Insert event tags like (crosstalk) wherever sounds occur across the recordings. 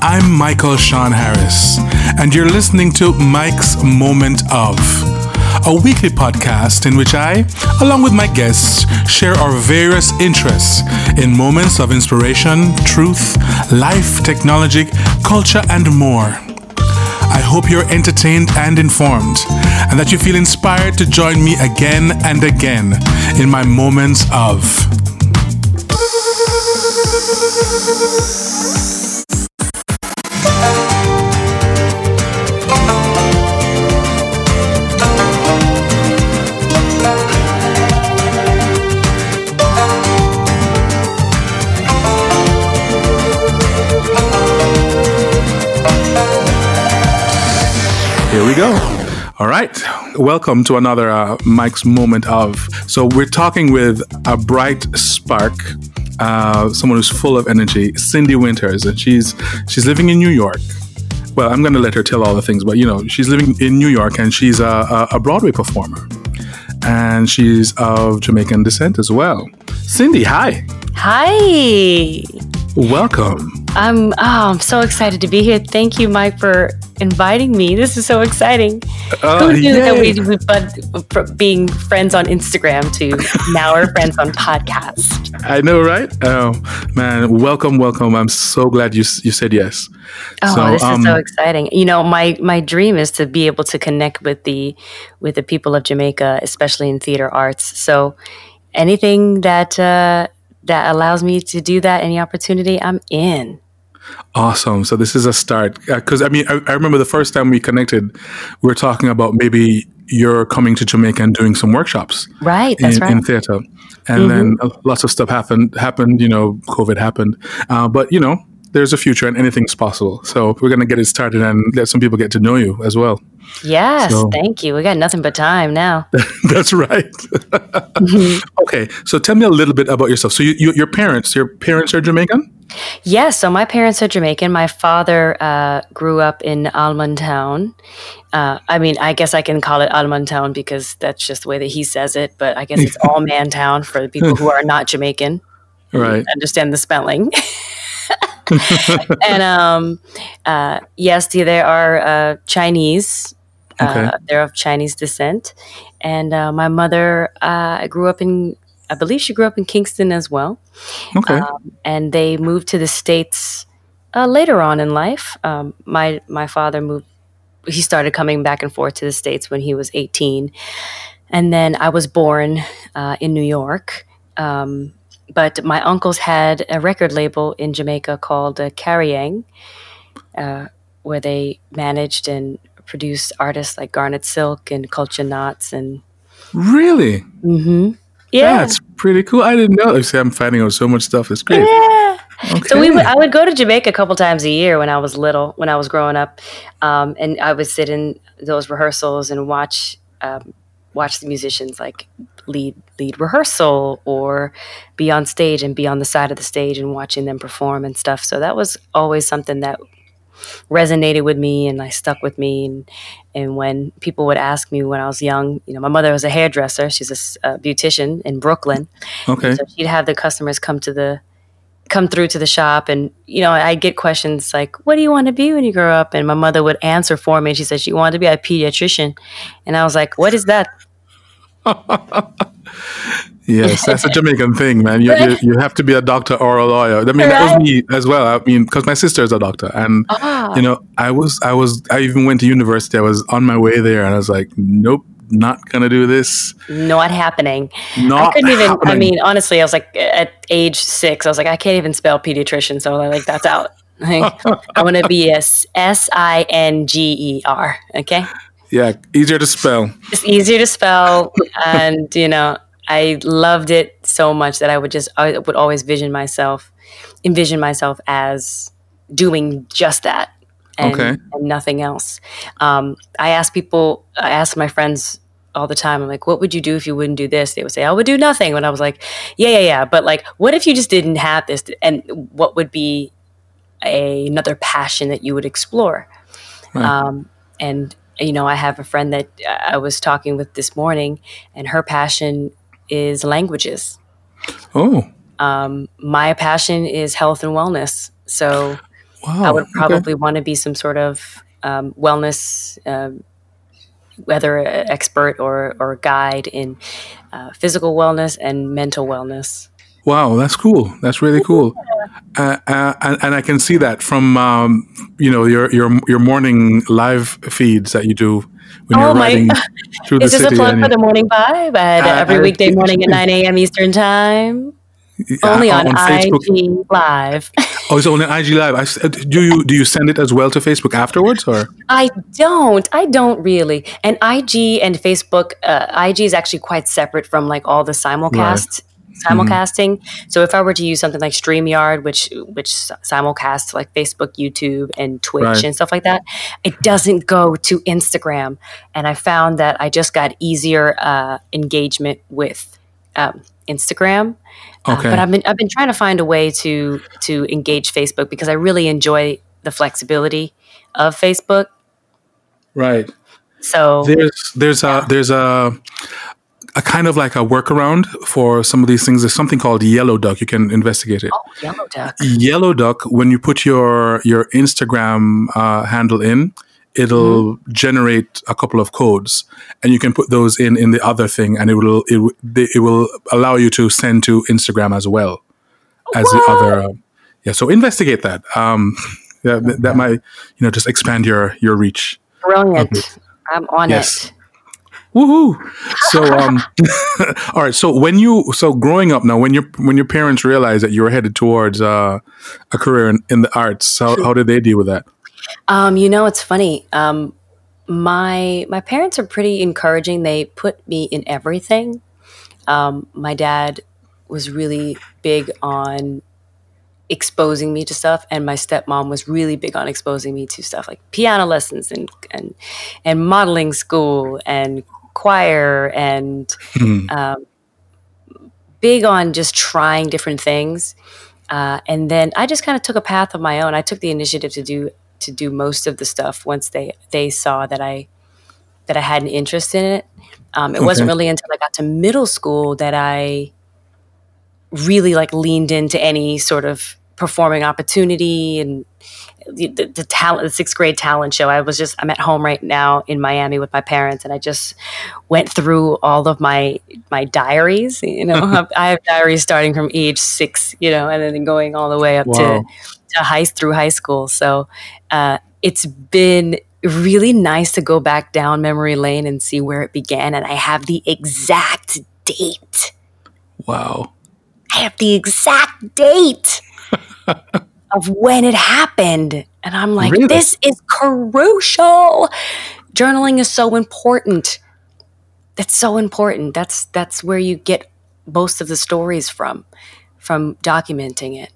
I'm Michael Sean Harris, and you're listening to Mike's Moment of, a weekly podcast in which I, along with my guests, share our various interests in moments of inspiration, truth, life, technology, culture, and more. I hope you're entertained and informed, and that you feel inspired to join me again and again in my moments of. Go. All right. Welcome to another uh, Mike's Moment of. So, we're talking with a bright spark, uh, someone who's full of energy, Cindy Winters, and she's she's living in New York. Well, I'm going to let her tell all the things, but you know, she's living in New York and she's a, a Broadway performer. And she's of Jamaican descent as well. Cindy, hi. Hi. Welcome. I'm oh, I'm so excited to be here. Thank you, Mike, for inviting me. This is so exciting. Uh, Who knew that we we but from being friends on Instagram to now we're friends on podcast. I know, right? Oh man, welcome, welcome. I'm so glad you you said yes. Oh, So, this um, is so exciting. You know, my my dream is to be able to connect with the with the people of Jamaica, especially in theater arts. So anything that uh that allows me to do that, any opportunity, I'm in. Awesome. So this is a start because I mean I, I remember the first time we connected, we were talking about maybe you're coming to Jamaica and doing some workshops Right, that's in, right. Mm-hmm. in theater, and then uh, lots of stuff happened. Happened, you know, COVID happened, uh, but you know. There's a future and anything's possible. So we're going to get it started and let some people get to know you as well. Yes, So- thank you. We got nothing but time now. (laughs) That's right. (laughs) okay, so tell me a little bit about yourself. So you, you, your parents, your parents are Jamaican? yes, so my parents are Jamaican. My father uh, grew up in Almond Town. Uh, I mean, I guess I can call it Almond Town because that's just the way that he says it, but I guess it's (laughs) All Man Town for the people who are not Jamaican. Right. Understand the spelling. And um, uh, yes, they are uh, Chinese. Okay. Uh, they're of Chinese descent. And uh, my mother uh, grew up in, I believe she grew up in Kingston as well. Okay. Um, and they moved to the states uh, later on in life. Um, my my father moved. He started coming back and forth to the states when he was eighteen, and then I was born uh, in New York. Um, but my uncles had a record label in Jamaica called uh, Carrying, uh, where they managed and produced artists like Garnet Silk and Culture Knots and. really? hmm Yeah. That's pretty cool. I didn't know. See, I'm finding out so much stuff. It's great. Yeah. Okay. So we would, I would go to Jamaica a couple times a year when I was little, when I was growing up, um, and I would sit in those rehearsals and watch um, watch the musicians like lead lead rehearsal or be on stage and be on the side of the stage and watching them perform and stuff. So that was always something that resonated with me and I stuck with me. And and when people would ask me when I was young, you know, my mother was a hairdresser. She's a beautician in Brooklyn. okay. So she'd have the customers come to the come through to the shop and you know I'd get questions like what do you want to be when you grow up and my mother would answer for me and she said she wanted to be a pediatrician and I was like what is that (laughs) Yes, that's a Jamaican thing, man. You, you, you have to be a doctor or a lawyer. I mean, that was me as well. I mean, because my sister is a doctor, and ah you know, I was, I was, I even went to university. I was on my way there, and I was like, nope, not gonna do this. not happening Not I couldn't even I mean honestly I was like at age 6 I was like I can't even spell pediatrician so i like that's out (laughs) like, I want to be a S S I N G E R okay yeah, easier to spell. it's easier to spell and you know i loved it so much that i would just i would always vision myself envision myself as doing just that and, Okay. and nothing else um, i ask people i ask my friends all the time i'm like what would you do if you wouldn't do this they would say i would do nothing and i was like yeah yeah yeah but like what if you just didn't have this and what would be a, another passion that you would explore Right. um, and you know, I have a friend that I was talking with this morning, and her passion is languages. Oh, Um, my passion is health and wellness. So Wow. I would okay. probably want to be some sort of um, wellness, um, whether expert or or guide in uh, physical wellness and mental wellness. Wow, that's cool. That's really cool. Uh, uh, and, and I can see that from um, you know your your your morning live feeds that you do when you're Oh my! riding (laughs) through the Is this a city. plug for the morning vibe? Had Uh, every weekday morning at 9 a.m. Eastern Time, only uh, on, Facebook. IG Live. Oh, it's only IG Live. I uh, do you do you send it as well to Facebook afterwards, or I don't. I don't really. And IG and Facebook, uh, IG is actually quite separate from like all the simulcast simulcasting. So if I were to use something like StreamYard, which which simulcasts like Facebook, YouTube, and Twitch Right. and stuff like that, it doesn't go to Instagram. And I found that I just got easier uh, engagement with um, Instagram. Uh, okay? but I've been I've been trying to find a way to to engage Facebook because I really enjoy the flexibility of Facebook. right. So There's there's a there's a a kind of like a workaround for some of these things. There's something called Yellow Duck. You can investigate it. oh, Yellow Duck. Yellow Duck, when you put your your Instagram uh, handle in, it'll generate a couple of codes, and you can put those in in the other thing, and it will it, they- it will allow you to send to Instagram as well as the other. Uh, yeah, so investigate that. Um, that, that might you know just expand your your reach. Brilliant. I'm on Yes. it. Woohoo! So, um, (laughs) all right. So when you so growing up now, when your when your parents realized that you were headed towards uh, a career in, in the arts, how, how did they deal with that? Um, you know, it's funny. Um, my my parents are pretty encouraging. They put me in everything. Um, my dad was really big on exposing me to stuff, and my stepmom was really big on exposing me to stuff like piano lessons and and and modeling school and choir and Hmm. um, big on just trying different things. Uh, and then I just kind of took a path of my own. I took the initiative to do to do most of the stuff once they they saw that I that I had an interest in it. Um, it wasn't really until I got to middle school that I really like leaned into any sort of performing opportunity and the, the, the talent the sixth grade talent show. I was just i'm at home right now in miami with my parents and i just went through all of my my diaries you know. (laughs) I have diaries starting from age six you know and then going all the way up Wow. to to high through high school. So uh, it's been really nice to go back down memory lane and see where it began and i have the exact date. Wow. I have the exact date (laughs) of when it happened. And I'm like, Really? this is crucial. Journaling is so important. That's so important. That's that's where you get most of the stories from, from documenting it.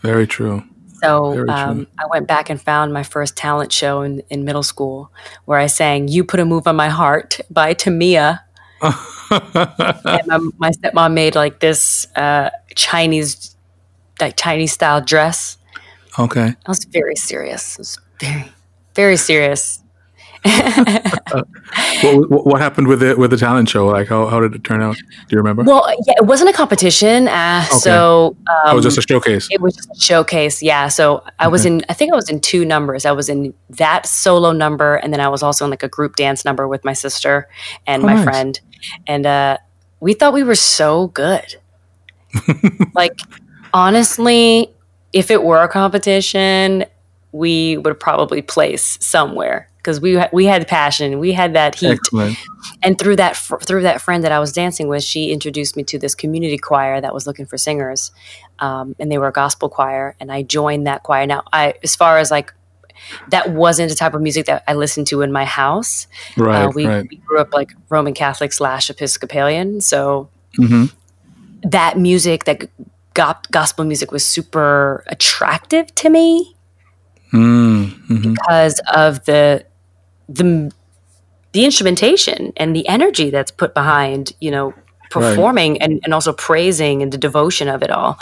Very true. So Very true. um, I went back and found my first talent show in, in middle school where I sang You Put a Move on My Heart by Tamia. and my, my stepmom made like this uh, Chinese, like Chinese style dress. Okay. I was very serious. It was very, very serious. (laughs) What, what, what happened with it with the talent show? Like, how, how did it turn out? Do you remember? Well, yeah, it wasn't a competition. Uh, Okay. So um, it was just a showcase. it was just a showcase. Yeah. So I was in, I think I was in two numbers. I was in that solo number, and then I was also in like a group dance number with my sister and Oh, my nice. friend. And uh, we thought we were so good. (laughs) like, honestly, if it were a competition, we would probably place somewhere because we we had passion, we had that heat Excellent. and through that fr- through that friend that I was dancing with, she introduced me to this community choir that was looking for singers, um, and they were a gospel choir, and I joined that choir. Now, I as far as like that wasn't the type of music that I listened to in my house. Right. uh, we, right. we grew up like Roman Catholic slash Episcopalian, so hmm that music, that gospel music, was super attractive to me Mm-hmm. because of the the the instrumentation and the energy that's put behind you know performing and, and also praising and the devotion of it all.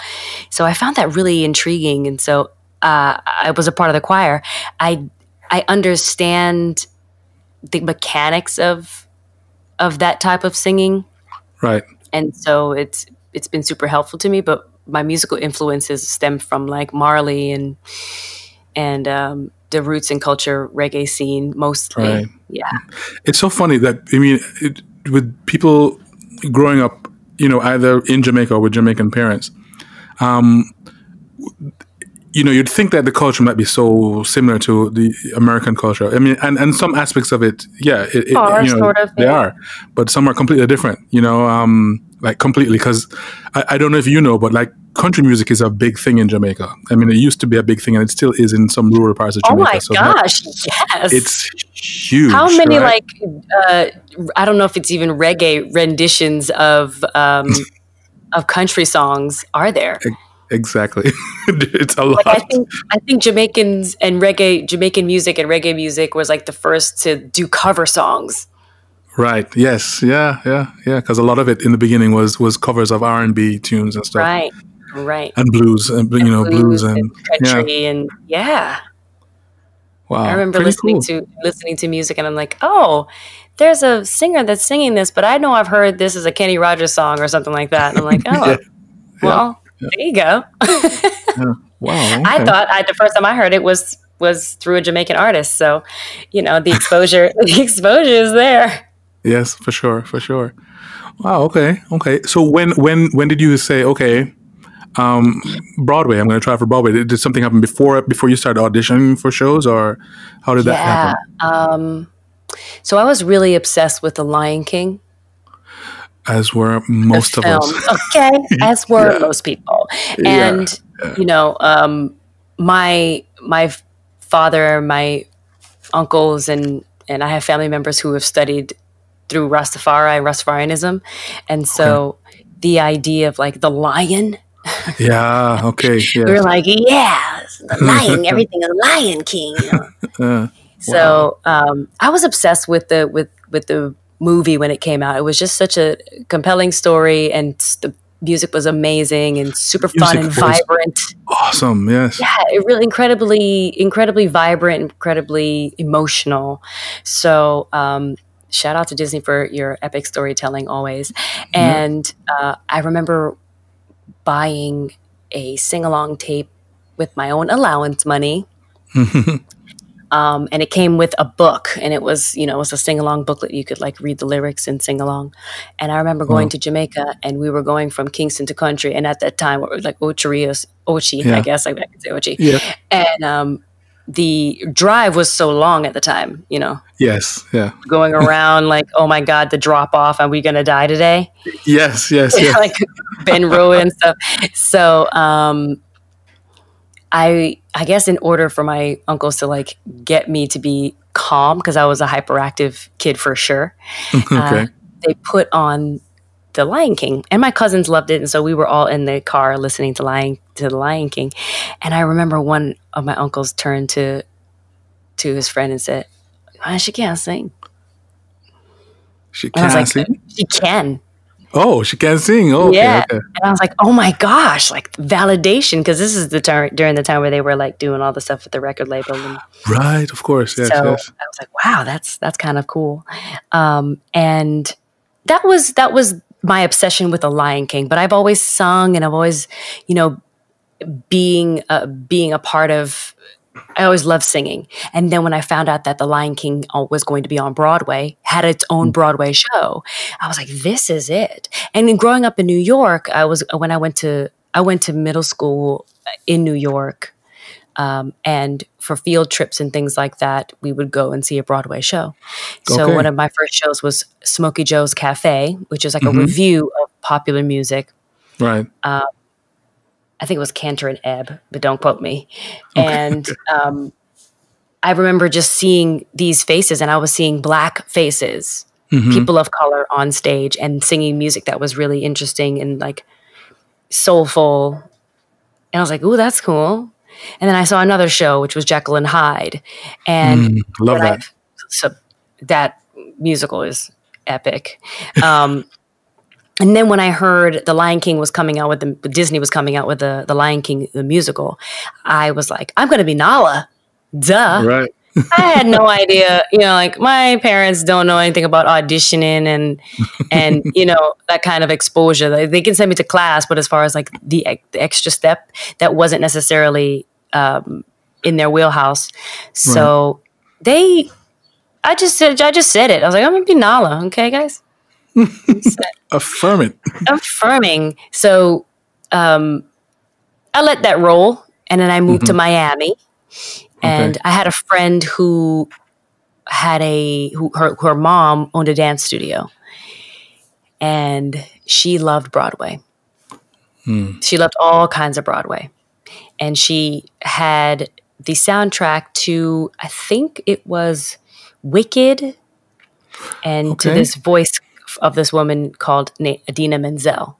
So i found that really intriguing. And so uh, i was a part of the choir. I i understand the mechanics of of that type of singing. Right. and so it's it's been super helpful to me but my musical influences stem from like marley and and um, the roots and culture reggae scene mostly. Right. Yeah. It's so funny that I mean, it, with people growing up, you know, either in Jamaica or with Jamaican parents, um, you know, you'd think that the culture might be so similar to the American culture. I mean, and, and some aspects of it, yeah, it, it Are, you know, sort of, they yeah. are, but some are completely different. You know, um, like completely because I, I don't know if you know, but like country music is a big thing in Jamaica. I mean, it used to be a big thing, and it still is in some rural parts of Jamaica. Oh my so gosh! Yes. it's huge. How many right? like uh, I don't know if it's even reggae renditions of um, (laughs) of country songs are there? Exactly? (laughs) it's a lot. Like I think I think Jamaicans and reggae Jamaican music and reggae music was like the first to do cover songs. Right. Yes. Yeah. Yeah. Yeah. Because a lot of it in the beginning was was covers of R and B tunes and stuff, Right. Right. and blues, and you know, blues, and, yeah. country and yeah. Wow. I remember pretty listening cool. to listening to music and I'm like, oh, there's a singer that's singing this, but I know I've heard this as a Kenny Rogers song or something like that. And I'm like, (laughs) oh, Yeah. well, there you go. (laughs) Wow. I thought I, the first time I heard it was was through a Jamaican artist. So, you know, the exposure (laughs) the exposure is there. Yes, for sure, for sure. Wow. Okay. Okay. So when when when did you say okay? Um, Broadway. I'm going to try for Broadway. Did, did something happen before before you started auditioning for shows, or how did that yeah. happen? Um, so I was really obsessed with The Lion King. As were most of us. (laughs) Okay, as were Yeah. most people. Yeah, And you know, um, my my father, my uncles, and and I have family members who have studied through Rastafari and Rastafarianism, and so the idea of like the lion, (laughs) Yeah. Okay. We're like, yeah, the (laughs) lion, everything is Lion King. You know? Uh, So um, I was obsessed with the with with the movie when it came out. It was just such a compelling story, and the music was amazing and super fun and vibrant. awesome. Yes. Yeah, it really incredibly incredibly vibrant, incredibly emotional. So. Um, Shout out to Disney for your epic storytelling always. And uh, I remember buying a sing along tape with my own allowance money (laughs) um, and it came with a book and it was you know it was a sing-along booklet you could like read the lyrics and sing along and i remember going Wow. to jamaica and we were going from kingston to country and at that time it was like Ocho Rios ochi Yeah. i guess like i could say ochi yeah. and um, the drive was so long at the time you know Yes. Yeah. going (laughs) around like oh my god the drop off are we gonna die today Yes. Yes. (laughs) Yes. like Ben Rowan and stuff. So um, I I guess in order for my uncles to like get me to be calm because I was a hyperactive kid for sure, (laughs) okay. uh, they put on the Lion King, and my cousins loved it, and so we were all in the car listening to Lion to the Lion King, and I remember one of my uncles turned to to his friend and said, "Ah, "She can't sing." She And I was can't like, sing. "She can." Oh, she can't sing. Oh, okay, Yeah. okay. And I was like, oh my gosh, like validation, because this is the time during the time where they were like doing all the stuff with the record label. And Right. Of course. Yes. so yes. I was like, wow, that's that's kind of cool. Um, and that was that was my obsession with the Lion King. But I've always sung and I've always, you know, being uh, being a part of I always loved singing. And then when I found out that The Lion King uh, was going to be on Broadway, had its own Broadway show, I was like, this is it. And then growing up in New York, I was when I went to I went to middle school in New York. Um, and for field trips and things like that, we would go and see a Broadway show. So Okay. one of my first shows was Smokey Joe's Cafe, which is like Mhm. a review of popular music. Right. I think it was Kander and Ebb, but don't quote me. And um, I remember just seeing these faces, and I was seeing black faces, Mhm. people of color on stage, and singing music that was really interesting and like soulful. And I was like, "Ooh, that's cool." And then I saw another show, which was Jekyll and Hyde, and Mm, love when I- that. so that musical is epic. Um, and then when I heard The Lion King was coming out with the Disney was coming out with the The Lion King the musical, I was like, I'm going to be Nala. Duh. Right. I had no (laughs) idea. You know, like my parents don't know anything about auditioning and and (laughs) you know that kind of exposure. They, they can send me to class, but as far as like the, the extra step, that wasn't necessarily um, in their wheelhouse. So they, I just said, I just said it. I was like, I'm gonna be Nala, okay, guys. (laughs) Affirm it. affirming. So um, I let that roll, and then I moved to Miami, and I had a friend who had a who her her mom owned a dance studio, and she loved Broadway. She loved all kinds of Broadway, and she had the soundtrack to I think it was Wicked, and to this voice of this woman called Idina Menzel.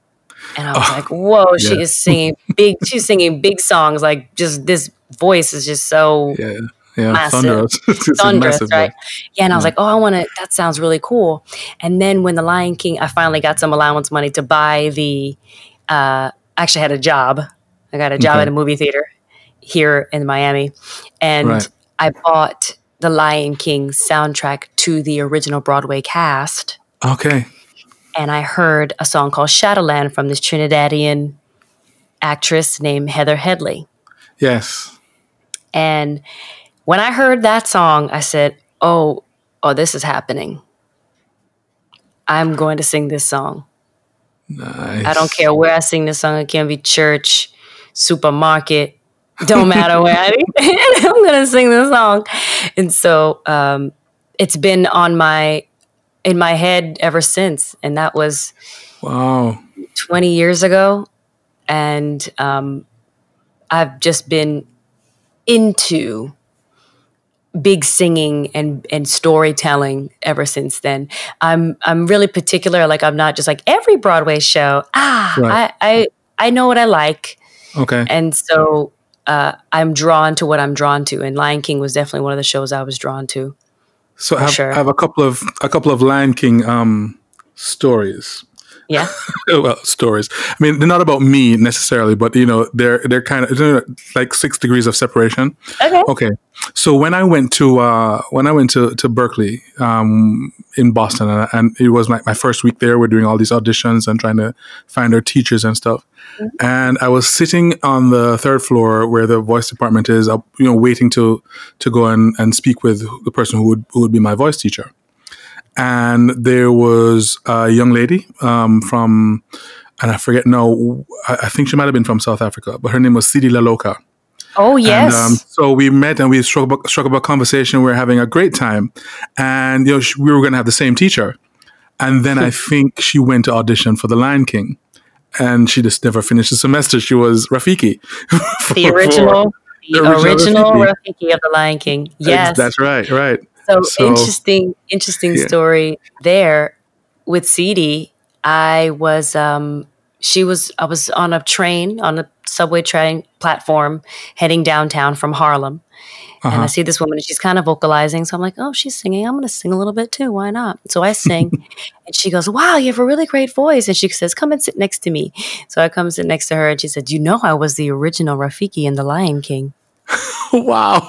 And I was like, "Whoa, she is singing (laughs) big. She's singing big songs. Like, just this voice is just so Yeah. Yeah. Massive. Thunderous. (laughs) Thunderous, massive right? voice. Yeah, and I was like, oh, I want to. That sounds really cool. And then when the Lion King, I finally got some allowance money to buy the. Uh, actually, had a job. I got a job Okay. at a movie theater here in Miami, and Right. I bought the Lion King soundtrack to the original Broadway cast. Okay. And I heard a song called Shadowland from this Trinidadian actress named Heather Headley. Yes. And when I heard that song, I said, "Oh, oh, this is happening. I'm going to sing this song. Nice. I don't care where I sing this song. It can be church, supermarket, don't matter where I (laughs) (laughs) I'm going to sing this song." And so um, it's been on my in my head ever since, and that was Wow. 20 years ago. And um, I've just been into big singing and, and storytelling ever since then. I'm I'm really particular. Like I'm not just like every Broadway show. Ah, Right. I, I I know what I like, Okay. and so uh, I'm drawn to what I'm drawn to. And Lion King was definitely one of the shows I was drawn to. So I have, sure. I have a couple of a couple of Lion King um, stories. Yeah, (laughs) well, stories. I mean, they're not about me necessarily, but you know, they're they're kind of they're like six degrees of separation. okay, Okay, so when I went to uh, when I went to to Berklee um, in Boston, and, and it was like my first week there. We're doing all these auditions and trying to find our teachers and stuff. And I was sitting on the third floor where the voice department is, uh, you know, waiting to to go and, and speak with the person who would who would be my voice teacher. And there was a young lady um, from, and I forget no, I, I think she might have been from South Africa, but her name was Tsidii Le Loka. oh yes, And um, so we met and we struck up, struck up a conversation. We were having a great time, and you know sh- we were going to have the same teacher. And then I think she went to audition for The Lion King, and she just never finished the semester. She was Rafiki, (laughs) the original, the, the original original Rafiki. Rafiki of the Lion King. Yes, that's right, right. So, So- interesting, interesting Yeah. story there with Tsidii. I was, um, she was, I was on a train on a subway train platform heading downtown from Harlem, and I Uh-huh. see this woman and she's kind of vocalizing. So I'm like, oh, she's singing. I'm going to sing a little bit too. Why not? So I sing, (laughs) and she goes, wow, you have a really great voice. And she says, come and sit next to me. So I come sit next to her, and she said, you know, I was the original Rafiki in The Lion King. (laughs) wow.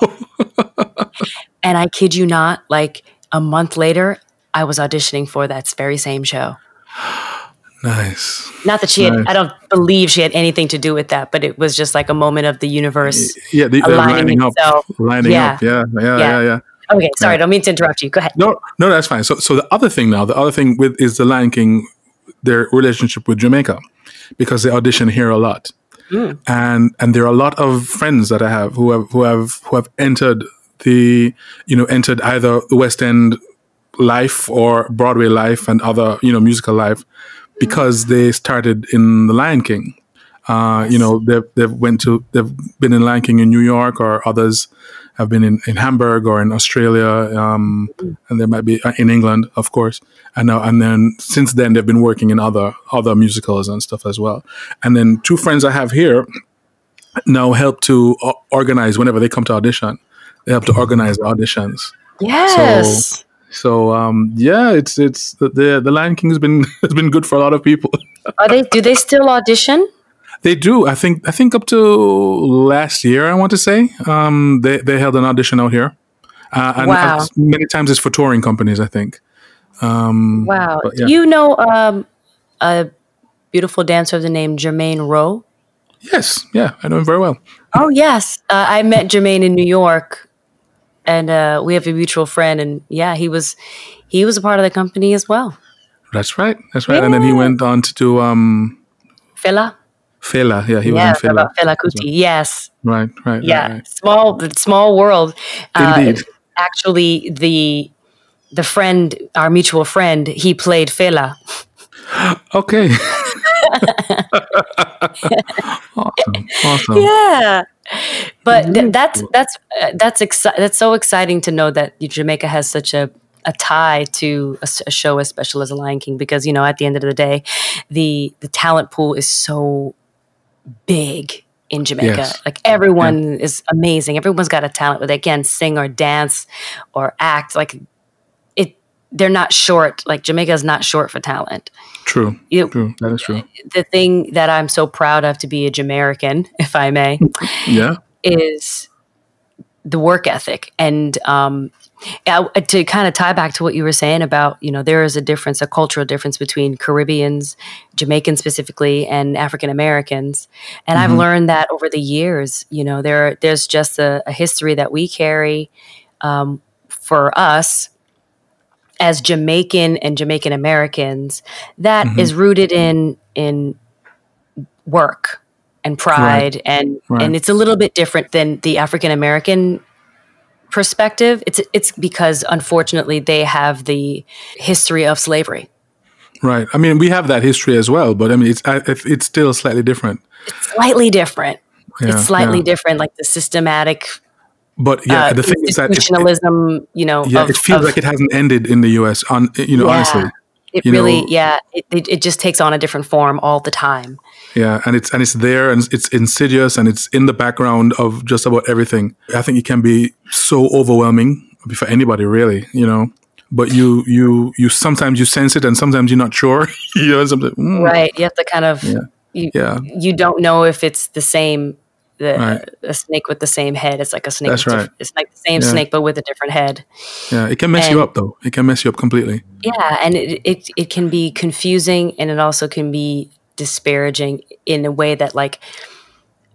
And I kid you not, like a month later, I was auditioning for that very same show. (gasps) nice. Not that she had, I don't believe she had anything to do with that, but it was just like a moment of the universe. Yeah, the, uh, lining up, lining Yeah. up. Yeah, yeah, Yeah. yeah, yeah. Okay, sorry, I don't mean to interrupt you. Go ahead. No, no, that's fine. So, so the other thing now, the other thing with is the Lion King, their relationship with Jamaica, because they audition here a lot, and and there are a lot of friends that I have who have who have who have entered the you know entered either the West End life or Broadway life and other you know musical life because they started in the Lion King. Uh, you know, they've, they've went to they've been in Lion King in New York, or others have been in, in Hamburg or in Australia, um, and they might be uh, in England, of course. And now and then since then they've been working in other other musicals and stuff as well. And then two friends I have here now help to organize whenever they come to audition. They help to organize auditions. Yes. So um, yeah, it's it's the, the Lion King has been (laughs) has been good for a lot of people. (laughs) Are they, do they still audition? They do. I think. I think up to last year, I want to say, um, they they held an audition out here, uh, and Wow. many times it's for touring companies. I think. Um, Wow. but Do yeah. you know um, a beautiful dancer of the name Jermaine Rowe? Yes, yeah, I know him very well. Oh yes, uh, I met Jermaine in New York, and uh, we have a mutual friend, and yeah, he was he was a part of the company as well. That's right. That's right. Yeah. And then he went on to do um, Fela. Fela, yeah, he yeah, was in Fela. Fela Kuti, yes. Right, right. Yeah, right, right. small, small world. Indeed. Uh, actually, the the friend, our mutual friend, he played Fela. okay. (laughs) awesome. Awesome. Yeah. But th- that's that's uh, that's exci- that's so exciting to know that Jamaica has such a a tie to a, a, show as special as a Lion King because you know at the end of the day, the the talent pool is so big in Jamaica. Yes. Like everyone yeah. is amazing. Everyone's got a talent where they can sing or dance or act. Like they're not short. Like Jamaica is not short for talent. True. You, true. That is true. The thing that I'm so proud of to be a Jamaican, (laughs) if I may, (laughs) yeah, is the work ethic and um, yeah, to kind of tie back to what you were saying about, you know, there is a difference, a cultural difference between Caribbeans, Jamaicans specifically, and African Americans. And mm-hmm. I've learned that over the years, you know, there there's just a, a history that we carry um, for us as Jamaican and Jamaican Americans that mm-hmm. is rooted in in work and pride right. and right. and it's a little bit different than the African American perspective, it's it's because unfortunately they have the history of slavery. Right. I mean, we have that history as well, but I mean, it's it's still slightly different. It's slightly different. Yeah, it's slightly yeah. different, like the systematic. But yeah, uh, the thing is that institutionalism, you know, yeah, of, it feels of, like it hasn't ended in the U.S. On you know, yeah, honestly, it really, know, yeah, it, it, it just takes on a different form all the time. Yeah, and it's and it's there and it's insidious and it's in the background of just about everything. I think it can be so overwhelming for anybody, really. You know, but you you you sometimes you sense it and sometimes you're not sure. (laughs) you know, something. Mm. Right. You have to kind of. Yeah. You, yeah. You don't know if it's the same the right. a snake with the same head. It's like a snake. That's right. It's like the same yeah. snake, but with a different head. Yeah, it can mess and, you up though. It can mess you up completely. Yeah, and it, it it can be confusing, and it also can be disparaging in a way that like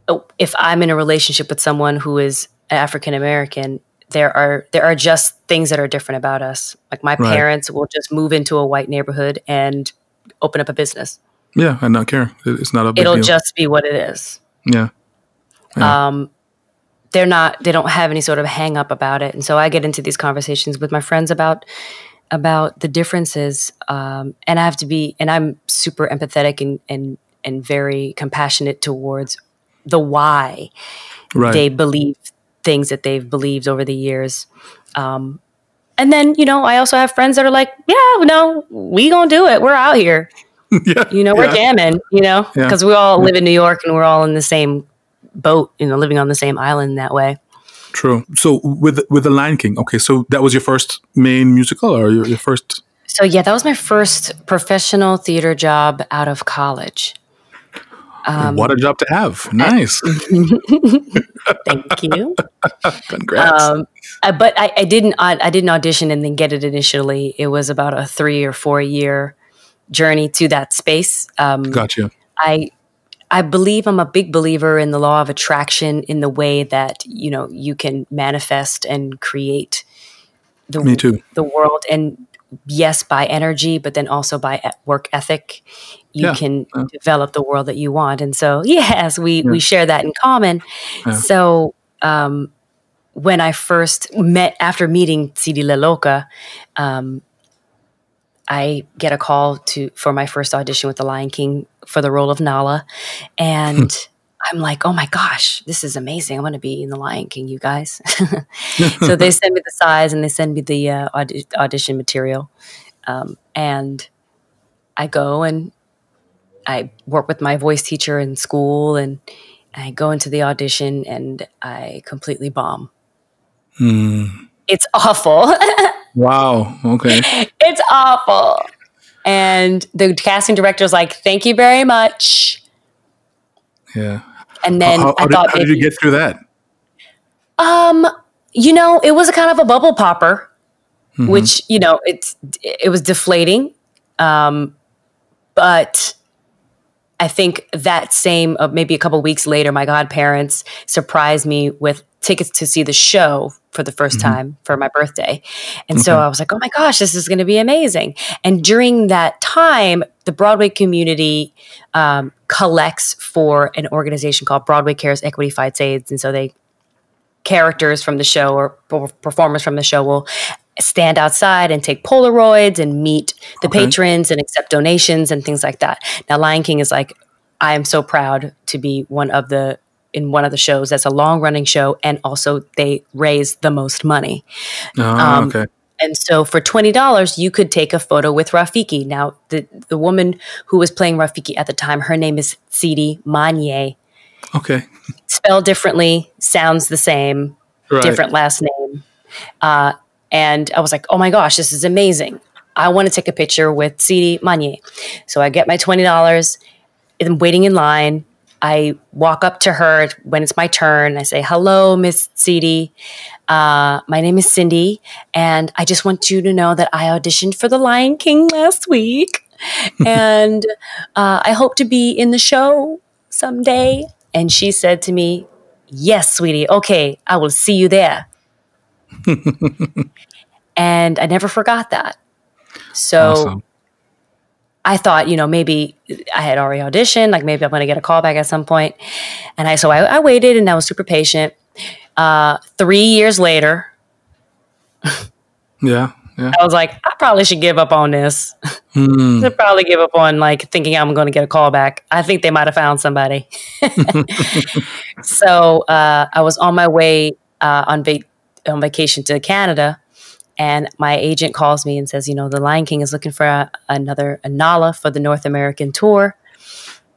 oh, if I'm in a relationship with someone who is African American, there are there are just things that are different about us. Like my right. parents will just move into a white neighborhood and open up a business. Yeah, and not care. It's not a. It'll deal. just be what it is. Yeah. Yeah. Um, they're not. They don't have any sort of hang up about it, and so I get into these conversations with my friends about about the differences um, and i have to be and i'm super empathetic and and and very compassionate towards the why right. they believe things that they've believed over the years um, and then you know i also have friends that are like yeah no we gonna do it we're out here (laughs) yeah, you know we're yeah. jamming you know because yeah. we all live in new york and we're all in the same boat you know living on the same island that way True. So with with the Lion King, okay, so that was your first main musical, or your, your first? So yeah, that was my first professional theater job out of college. Um, what a job to have! Nice. (laughs) Thank you. (laughs) Congrats. Um, I, but I, I didn't. I, I didn't audition and then get it initially. It was about a three or four year journey to that space. Um, gotcha. I I believe I'm a big believer in the law of attraction in the way that you know you can manifest and create the Me too. the world and yes by energy but then also by work ethic you yeah. can yeah. develop the world that you want and so (laughs) yes we yeah. we share that in common so um, when I first met after meeting Tsidii Le Loka um, I get a call to for my first audition with The Lion King for the role of Nala, and I'm like, oh my gosh, this is amazing! I'm going to be in The Lion King, you guys. (laughs) so they send me the size and they send me the uh, aud- audition material, um, and I go and I work with my voice teacher in school, and I go into the audition and I completely bomb. Mm. It's awful. (laughs) Wow. Okay. It's awful. And the casting director was like, "Thank you very much." Yeah. And then how, how, I did, thought, how did you get through that? Um, you know, it was a kind of a bubble popper, mm-hmm. which you know, it's it was deflating. Um, but I think that same, uh, maybe a couple weeks later, my godparents surprised me with tickets to see the show for the 1st mm-hmm. time for my birthday. And okay. so I was like, oh my gosh, this is going to be amazing. And during that time, the Broadway community um, collects for an organization called Broadway Cares Equity Fights AIDS. And so they, characters from the show or performers from the show will stand outside and take Polaroids and meet the okay. patrons and accept donations and things like that. Now, Lion King is like, I am so proud to be one of the in one of the shows that's a long running show and also they raise the most money. Oh, um, okay. And so for twenty dollars, you could take a photo with Rafiki. Now, the the woman who was playing Rafiki at the time, her name is Tshidi Manye. Okay. Spelled differently, sounds the same, right. different last name. Uh, and I was like, oh my gosh, this is amazing. I want to take a picture with Tshidi Manye. So I get my $20. I'm waiting in line. I walk up to her when it's my turn. I say, hello, Miss Tshidi. Uh, my name is Cindy, and I just want you to know that I auditioned for The Lion King last week. (laughs) and uh, I hope to be in the show someday. And she said to me, Yes, sweetie. Okay, I will see you there. (laughs) and I never forgot that. So awesome. I thought, you know, maybe I had already auditioned, like maybe I'm going to get a call back at some point. And I, so I, I waited and I was super patient. Uh, three years later, (laughs) yeah, yeah. I was like, I probably should give up on this. (laughs) Mm. I probably give up on like thinking I'm going to get a call back. I think they might have found somebody. so uh, I was on my way uh, on vacation on vacation to Canada. And my agent calls me and says, you know, the Lion King is looking for a, another Anala for the North American tour.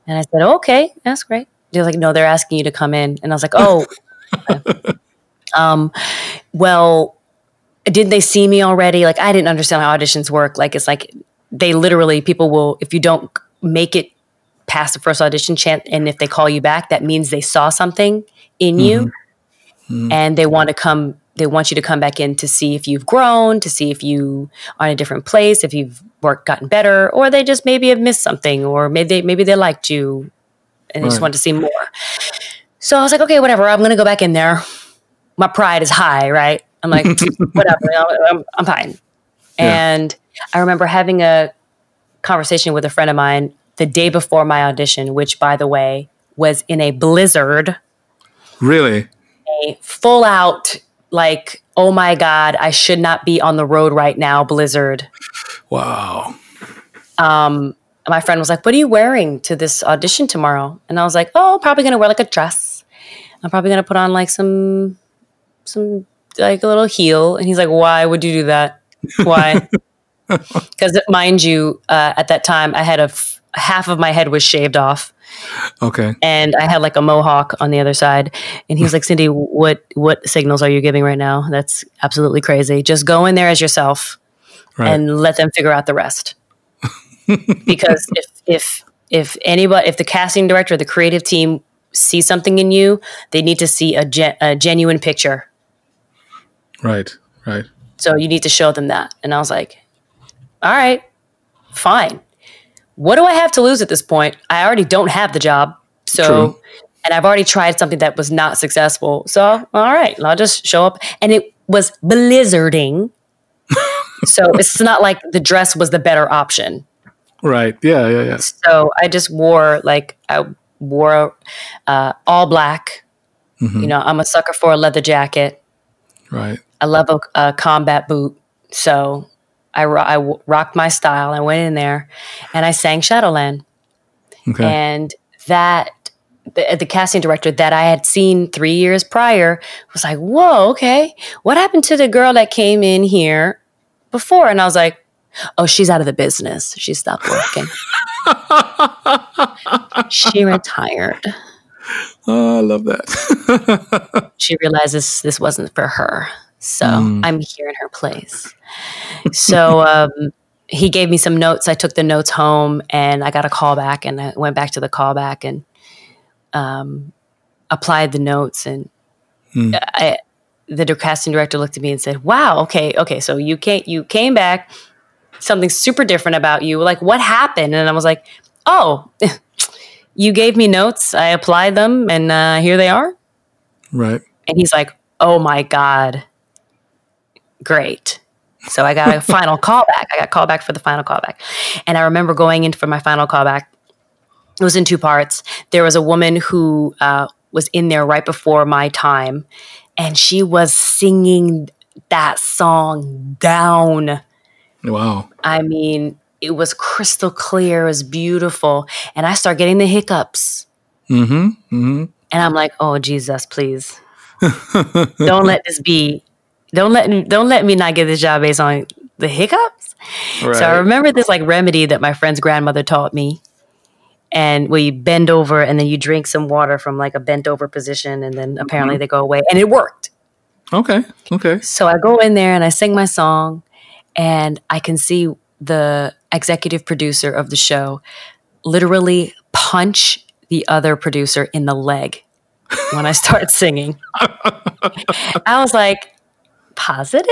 And I said, okay, that's great. They're like, no, they're asking you to come in. And I was like, oh, (laughs) um, well, didn't they see me already? Like, I didn't understand how auditions work. Like, it's like they literally, people will, if you don't make it past the first audition chance, and if they call you back, that means they saw something in mm-hmm. you mm-hmm. and they want to come they want you to come back in to see if you've grown, to see if you are in a different place, if you've worked gotten better, or they just maybe have missed something, or maybe they maybe they liked you and right. just want to see more. So I was like, okay, whatever. I'm gonna go back in there. My pride is high, right? I'm like, (laughs) whatever. I'm, I'm fine. Yeah. And I remember having a conversation with a friend of mine the day before my audition, which, by the way, was in a blizzard. Really? A full out like, oh my God, I should not be on the road right now, blizzard. Wow. Um, my friend was like, What are you wearing to this audition tomorrow? And I was like, Oh, probably gonna wear like a dress. I'm probably gonna put on like some some like a little heel. And he's like, Why would you do that? Why? (laughs) Because mind you, uh, at that time I had a f- half of my head was shaved off. Okay. And I had like a mohawk on the other side. And he was like, Cindy, what what signals are you giving right now? That's absolutely crazy. Just go in there as yourself right. and let them figure out the rest. (laughs) because if if if anybody if the casting director, the creative team see something in you, they need to see a, gen- a genuine picture. Right, right. So you need to show them that. And I was like, all right, fine what do I have to lose at this point? I already don't have the job. So, True. and I've already tried something that was not successful. So, all right, I'll just show up. And it was blizzarding. (laughs) so it's not like the dress was the better option. Right. Yeah. Yeah. Yeah. So I just wore like, I wore uh, all black. Mm-hmm. You know, I'm a sucker for a leather jacket. Right. I love a, a combat boot. So I, I rocked my style. I went in there and I sang Shadowland. Okay. And that, the, the, casting director that I had seen three years prior was like, whoa, okay. What happened to the girl that came in here before? And I was like, oh, she's out of the business. She stopped working. (laughs) she retired. Oh, I love that. (laughs) she realizes this wasn't for her. So mm. I'm here in her place. So (laughs) um, he gave me some notes. I took the notes home and I got a call back and I went back to the callback and um, applied the notes. And mm. I, the casting director looked at me and said, wow, okay, okay. So you came, you came back, something super different about you. Like what happened? And I was like, oh, (laughs) you gave me notes. I applied them, and uh, here they are. Right. And he's like, oh my God, great. So I got a (laughs) final callback. I got callback for the final callback. And I remember going in for my final callback. It was in two parts. There was a woman who uh, was in there right before my time, and she was singing that song down. Wow. I mean, it was crystal clear, it was beautiful. And I start getting the hiccups. Mm-hmm. Mm-hmm. And I'm like, oh Jesus, please. don't let this be don't let me don't let me not get this job based on the hiccups. Right. So I remember this like remedy that my friend's grandmother taught me. And where you bend over and then you drink some water from like a bent over position and then apparently mm-hmm. they go away. And it worked. Okay. Okay. So I go in there and I sing my song and I can see the executive producer of the show literally punch the other producer in the leg when I start (laughs) singing. I was like, positive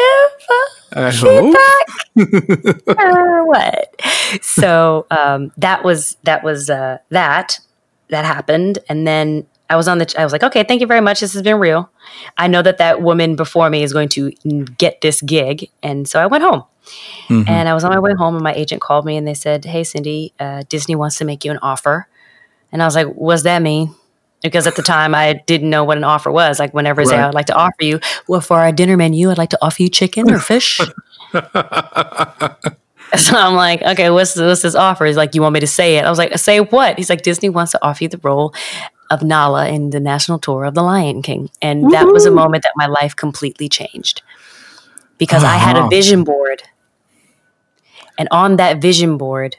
I feedback (laughs) or what? So um, that was that was uh, that that happened, and then I was on the. I was like, okay, thank you very much. This has been real. I know that that woman before me is going to get this gig, and so I went home. Mm-hmm. And I was on my way home, and my agent called me, and they said, "Hey, Syndee, uh, Disney wants to make you an offer." And I was like, "What's that mean?" Because at the time I didn't know what an offer was. Like whenever right. say I'd like to offer you, well, for our dinner menu, I'd like to offer you chicken or fish. (laughs) (laughs) so I'm like, okay, what's what's this offer? He's like, you want me to say it? I was like, say what? He's like, Disney wants to offer you the role of Nala in the national tour of The Lion King, and Woo-hoo. that was a moment that my life completely changed because uh-huh. I had a vision board, and on that vision board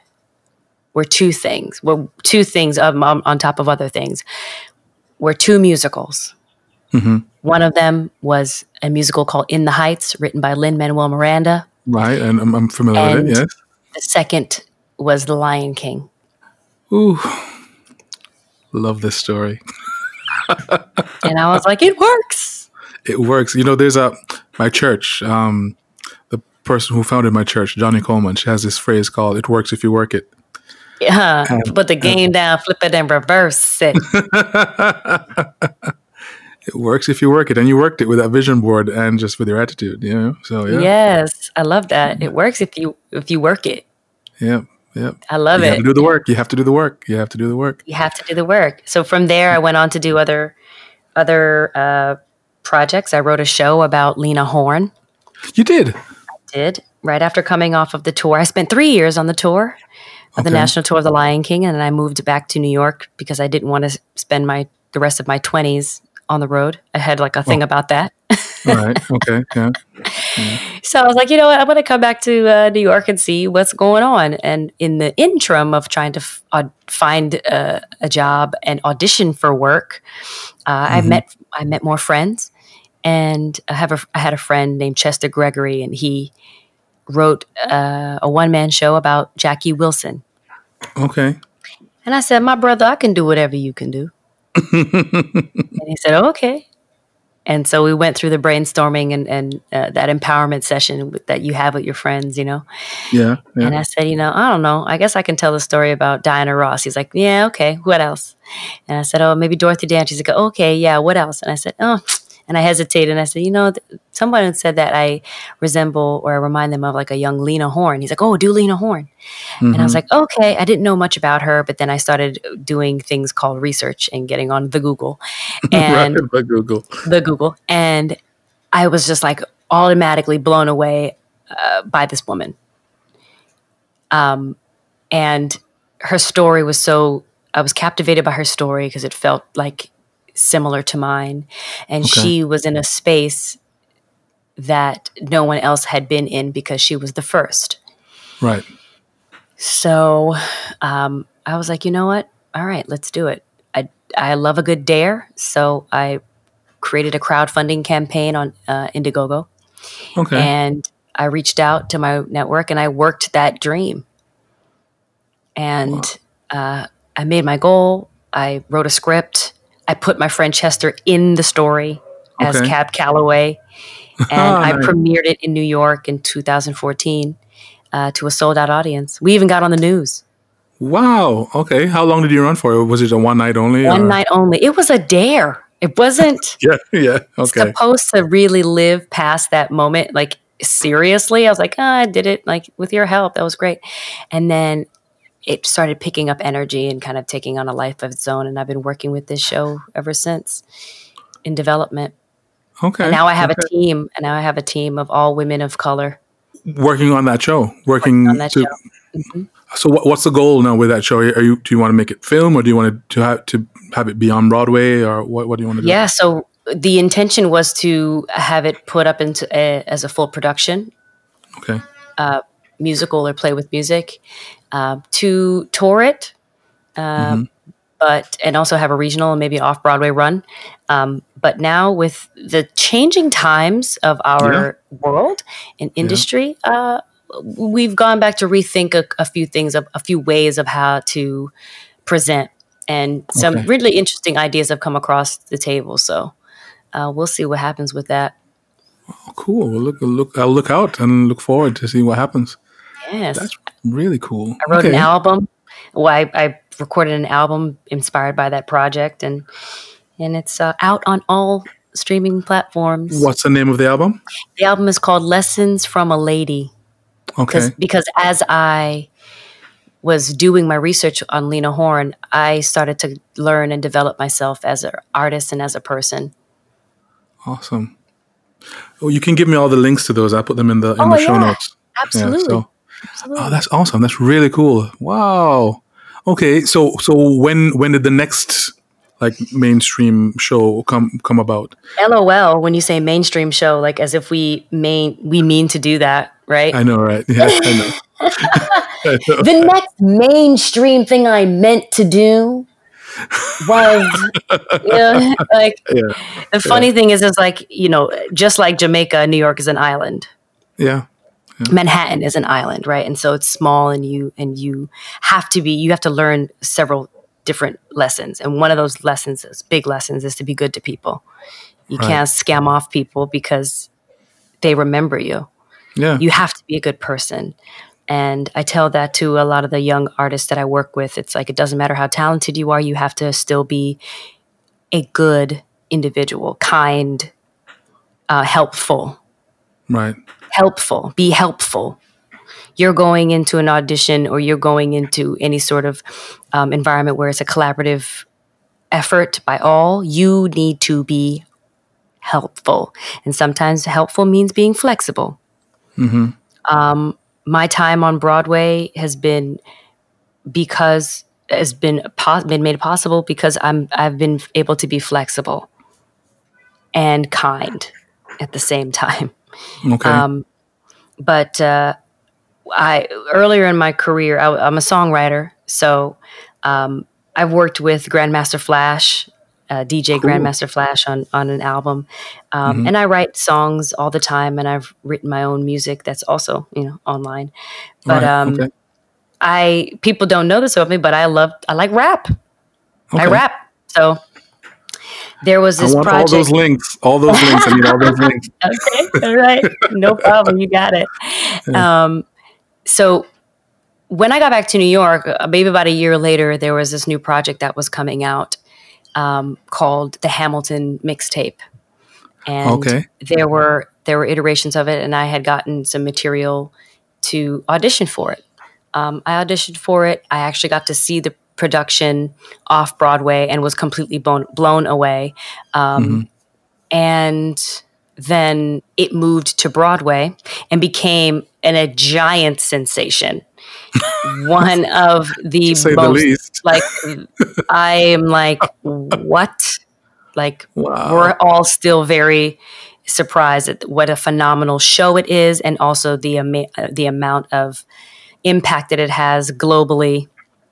were two things. Were two things um, on top of other things were two musicals. Mm-hmm. One of them was a musical called In the Heights, written by Lin Manuel Miranda. Right, and I'm, I'm familiar and with it. Yes. The second was The Lion King. Ooh, love this story. (laughs) and I was like, it works. It works. You know, there's a my church. Um, the person who founded my church, Johnnie Colemon, she has this phrase called "It works if you work it." Yeah, put the game down, flip it, and reverse it. (laughs) it works if you work it, and you worked it with that vision board and just with your attitude. You know, so yeah. Yes, I love that. It works if you if you work it. Yeah, yeah. I love you it. You have to do the work. You have to do the work. You have to do the work. You have to do the work. So from there, I went on to do other other uh, projects. I wrote a show about Lena Horne. You did. I did. Right after coming off of the tour, I spent three years on the tour okay. the national tour of the Lion King, and I moved back to New York because I didn't want to spend my the rest of my twenties on the road. I had like a thing oh. about that. (laughs) All right. Okay. Yeah. yeah. So I was like, you know what? I'm going to come back to uh, New York and see what's going on. And in the interim of trying to f- uh, find uh, a job and audition for work, uh, mm-hmm. I met I met more friends, and I have a I had a friend named Chester Gregory, and he wrote uh, a one man show about Jackie Wilson. Okay. And I said, My brother, I can do whatever you can do. (laughs) and he said, oh, Okay. And so we went through the brainstorming and, and uh, that empowerment session that you have with your friends, you know? Yeah, yeah, And I said, You know, I don't know. I guess I can tell the story about Diana Ross. He's like, Yeah, okay. What else? And I said, Oh, maybe Dorothy Dann. She's like, Okay, yeah, what else? And I said, Oh, and I hesitated and I said, you know, someone said that I resemble or I remind them of like a young Lena Horne. He's like, oh, do Lena Horne. Mm-hmm. And I was mm-hmm. like, okay. I didn't know much about her, but then I started doing things called research and getting on the Google. (laughs) And right, the Google. The Google. And I was just like automatically blown away uh, by this woman. Um, and her story was so, I was captivated by her story because it felt like similar to mine. And okay. she was in a space that no one else had been in because she was the first. Right. So um, I was like, you know what? All right, let's do it. I, I love a good dare. So I created a crowdfunding campaign on uh, Indiegogo. Okay. And I reached out to my network and I worked that dream. And wow. uh, I made my goal. I wrote a script. I put my friend Chester in the story as okay. Cab Calloway, (laughs) and oh, I premiered it in New York in 2014 uh, to a sold out audience. We even got on the news. Wow. Okay. How long did you run for? Was it a one night only? One or? night only. It was a dare. It wasn't. (laughs) yeah. Yeah. Okay. Supposed to really live past that moment. Like seriously, I was like, oh, I did it. Like with your help, that was great. And then it started picking up energy and kind of taking on a life of its own. And I've been working with this show ever since in development. Okay. And now I have okay. a team, and now I have a team of all women of color working on that show. Working, working on that to, show. Mm-hmm. So, what, what's the goal now with that show? Are you do you want to make it film, or do you want to have to have it be on Broadway, or what? What do you want to do? Yeah. So the intention was to have it put up into a, as a full production. Okay. Uh, musical or play with music, uh, to tour it, uh, mm-hmm. but and also have a regional and maybe off Broadway run. Um, but now with the changing times of our yeah. world and industry, yeah. uh, we've gone back to rethink a, a few things, a, a, few ways of how to present, and some okay. really interesting ideas have come across the table. So uh, we'll see what happens with that. Oh, cool. We'll look, look, I'll look out and look forward to see what happens. Yes, that's really cool. I wrote okay. an album. Well, I, I, recorded an album inspired by that project, and and it's uh, out on all streaming platforms. What's the name of the album? The album is called "Lessons from a Lady." Okay. Because as I was doing my research on Lena Horne, I started to learn and develop myself as an artist and as a person. Awesome. Oh, you can give me all the links to those. I put them in the in oh, the show yeah. notes. Absolutely. Yeah, so. Oh, Absolutely. Oh, that's awesome. That's really cool. Wow. Okay, so so when when did the next like mainstream show come come about? LOL when you say mainstream show like as if we main we mean to do that, right? I know, right? Yeah, I know. (laughs) I know. The next mainstream thing I meant to do was (laughs) you know, like yeah, the funny yeah. thing is is like, you know, just like Jamaica, New York is an island. Yeah. Yeah. Manhattan is an island, right? And so it's small and you and you have to be you have to learn several different lessons. And one of those lessons, big lessons, is to be good to people. You right. can't scam off people because they remember you. Yeah. You have to be a good person. And I tell that to a lot of the young artists that I work with. It's like it doesn't matter how talented you are, you have to still be a good individual, kind, uh, helpful. Right helpful, be helpful. You're going into an audition or you're going into any sort of um, environment where it's a collaborative effort by all, you need to be helpful. And sometimes helpful means being flexible. Mm-hmm. Um, my time on Broadway has been because has been po- been made possible because I'm I've been able to be flexible and kind at the same time. Okay. Um, but uh, I earlier in my career, I, am a songwriter, so um, I've worked with Grandmaster Flash, uh, DJ cool. Grandmaster Flash on on an album, um, mm-hmm. and I write songs all the time, and I've written my own music that's also you know online. But right. um, okay. I people don't know this about me, but I love I like rap. Okay. I rap, so there was this I want project. All those links, all those links. I need all those links. (laughs) okay, all right, no problem. You got it. Yeah. Um, so when I got back to New York, uh, maybe about a year later, there was this new project that was coming out um, called the Hamilton Mixtape, and okay. there were there were iterations of it, and I had gotten some material to audition for it. Um, I auditioned for it. I actually got to see the production off Broadway and was completely blown, blown away. Um, mm-hmm. And then it moved to Broadway and became an, a giant sensation. (laughs) One of the most, the (laughs) like, I am like, what? Like, wow. we're all still very surprised at what a phenomenal show it is, and also the ama- the amount of impact that it has globally.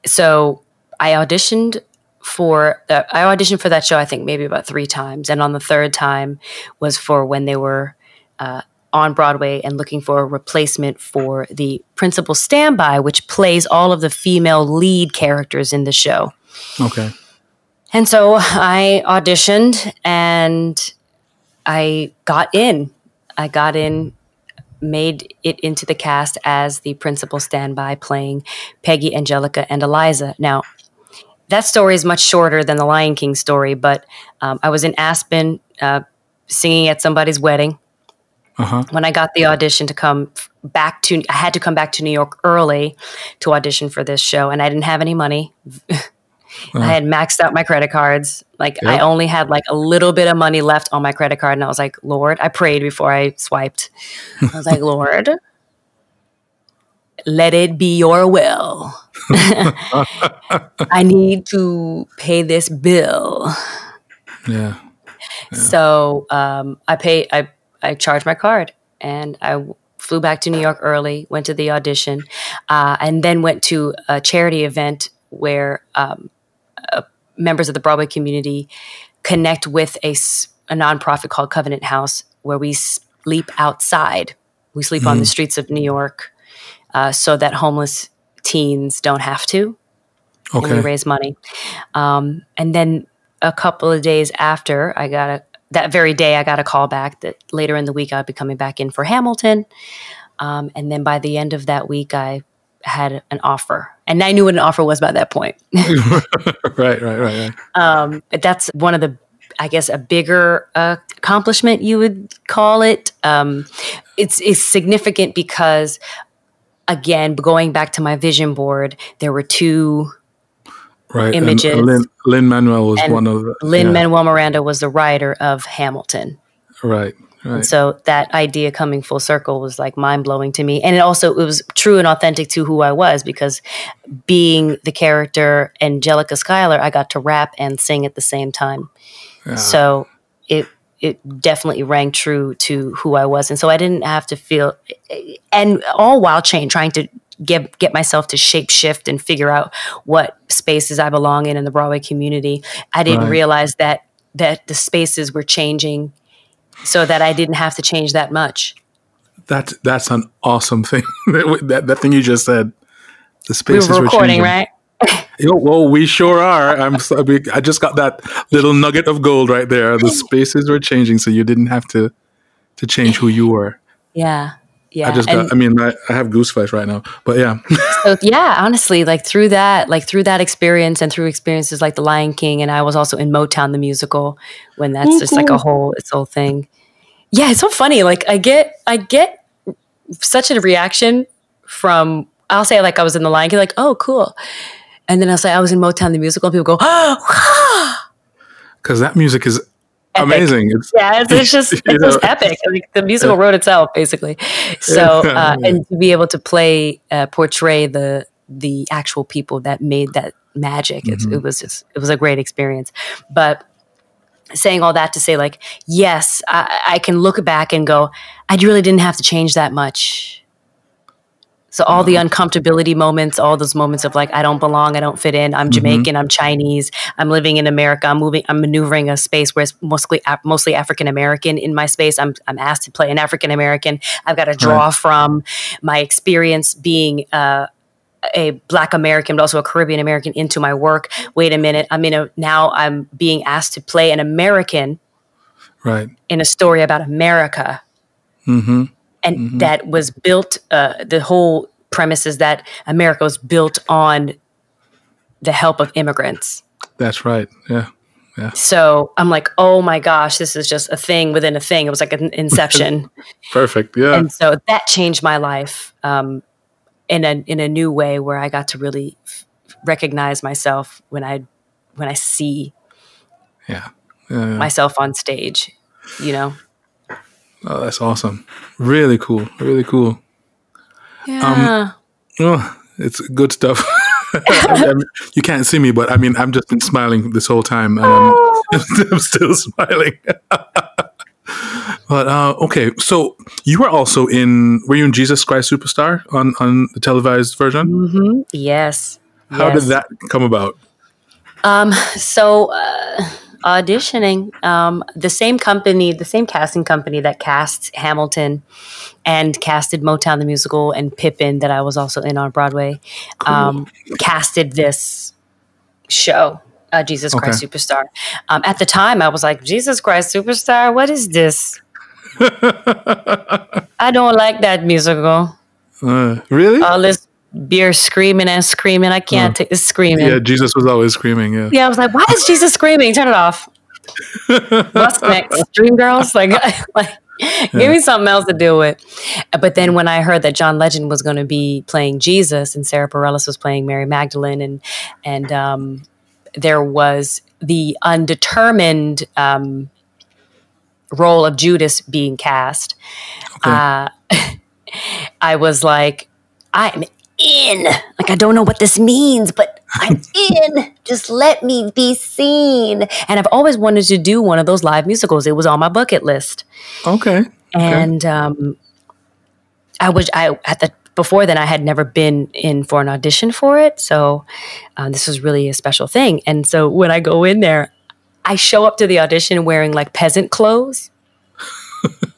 So I auditioned for uh, I auditioned for that show I think maybe about three times, and on the third time was for when they were uh, on Broadway and looking for a replacement for the principal standby, which plays all of the female lead characters in the show. Okay. And so I auditioned and I got in. I got in made it into the cast as the principal standby playing Peggy, Angelica, and Eliza. Now, that story is much shorter than the Lion King story, but um, I was in Aspen uh, singing at somebody's wedding. Uh-huh. When I got the audition to come back to, I had to come back to New York early to audition for this show, and I didn't have any money. (laughs) Uh-huh. I had maxed out my credit cards. Like yep. I only had like a little bit of money left on my credit card, and I was like, Lord, I prayed before I swiped. I was like, (laughs) Lord, let it be your will. (laughs) I need to pay this bill. Yeah. yeah. So um, I pay. I I charged my card, and I flew back to New York early. Went to the audition, uh, and then went to a charity event where um, uh, members of the Broadway community connect with a, a nonprofit called Covenant House, where we sleep outside. We sleep mm. on the mm. streets of New York uh, so that homeless teens don't have to. Okay. we raise money. Um, and then a couple of days after, I got a that very day, I got a call back that later in the week I'd be coming back in for Hamilton. Um, and then by the end of that week, I had an offer, and I knew what an offer was by that point. (laughs) (laughs) right, right, right, right. Um, that's one of the, I guess, a bigger uh, accomplishment you would call it. Um, it's it's significant because again, going back to my vision board, there were two right. images. Lin Manuel was one of the. Lin Manuel yeah. Miranda was the writer of Hamilton. Right. Right. And so that idea coming full circle was like mind blowing to me. And it also it was true and authentic to who I was because being the character Angelica Schuyler, I got to rap and sing at the same time. Yeah. So it it definitely rang true to who I was. And so I didn't have to feel, and all while chain trying to get get myself to shape shift and figure out what spaces I belong in in the Broadway community. I didn't right. realize that that the spaces were changing, so that I didn't have to change that much. That that's an awesome thing. (laughs) that that thing you just said. The spaces we were recording, were right? (laughs) Yo, well, we sure are. I'm. I just got that little nugget of gold right there. The spaces were changing, so you didn't have to to change who you were. Yeah, yeah. I just got. And, I mean, I, I have goosebumps right now. But yeah. so (laughs) yeah, honestly, like through that, like through that experience, and through experiences like The Lion King, and I was also in Motown the musical when that's mm-hmm. just like a whole its whole thing. Yeah, it's so funny. Like I get, I get such a reaction from. I'll say like I was in The Lion King, like oh cool and then I was like, I was in Motown the musical. And people go, oh, (gasps) because that music is epic. amazing. It's, yeah, it's, it's (laughs) just it's just epic. Like the musical wrote itself, basically. So, uh, and to be able to play, uh, portray the the actual people that made that magic, mm-hmm. it was just it was a great experience. But saying all that to say, like, yes, I, I can look back and go, I really didn't have to change that much so all the uncomfortability moments, all those moments of like I don't belong, I don't fit in. I'm mm-hmm. Jamaican, I'm Chinese, I'm living in America. I'm moving, I'm maneuvering a space where it's mostly mostly African American in my space. I'm I'm asked to play an African American. I've got to draw right. from my experience being. Uh, a black american but also a caribbean american into my work wait a minute i'm in a now i'm being asked to play an american right in a story about america mm-hmm and mm-hmm. that was built. Uh, the whole premise is that America was built on the help of immigrants. That's right. Yeah. Yeah. So I'm like, oh my gosh, this is just a thing within a thing. It was like an inception. (laughs) Perfect. Yeah. And so that changed my life um, in a in a new way where I got to really f- recognize myself when I when I see yeah. yeah, yeah. myself on stage. You know. Oh, that's awesome. Really cool. Really cool. Yeah. Um, oh, it's good stuff. (laughs) I mean, you can't see me, but I mean, I've just been smiling this whole time, and oh. I'm, (laughs) I'm, still smiling. (laughs) but uh, okay, so you were also in. Were you in Jesus Christ Superstar on on the televised version? Mm-hmm. Yes. How yes. did that come about? Um. So. Uh, auditioning. Um, the same company, the same casting company that cast Hamilton and casted Motown the musical and Pippin that I was also in on Broadway, cool. um, casted this show. Uh, Jesus okay. Christ Superstar. Um, at the time, I was like, Jesus Christ Superstar, what is this? (laughs) I don't like that musical. Uh, really? All this beer screaming and screaming. I can't take this screaming. yeah, Jesus was always screaming. Yeah. Yeah, I was like, why is Jesus screaming? Turn it off. (laughs) What's next? Dream Girls? Like, (laughs) like give me something else to deal with. But then when I heard that John Legend was going to be playing Jesus and Sara Bareilles was playing Mary Magdalene, and and um, there was the undetermined um, role of Judas being cast, Okay. uh, (laughs) I was like, I'm in. Like, I don't know what this means, but I'm (laughs) in. Just let me be seen. And I've always wanted to do one of those live musicals. It was on my bucket list. okay. And um, I was, I, at the, before then, I had never been in for an audition for it. So uh, this was really a special thing. And so when I go in there, I show up to the audition wearing like peasant clothes. (laughs)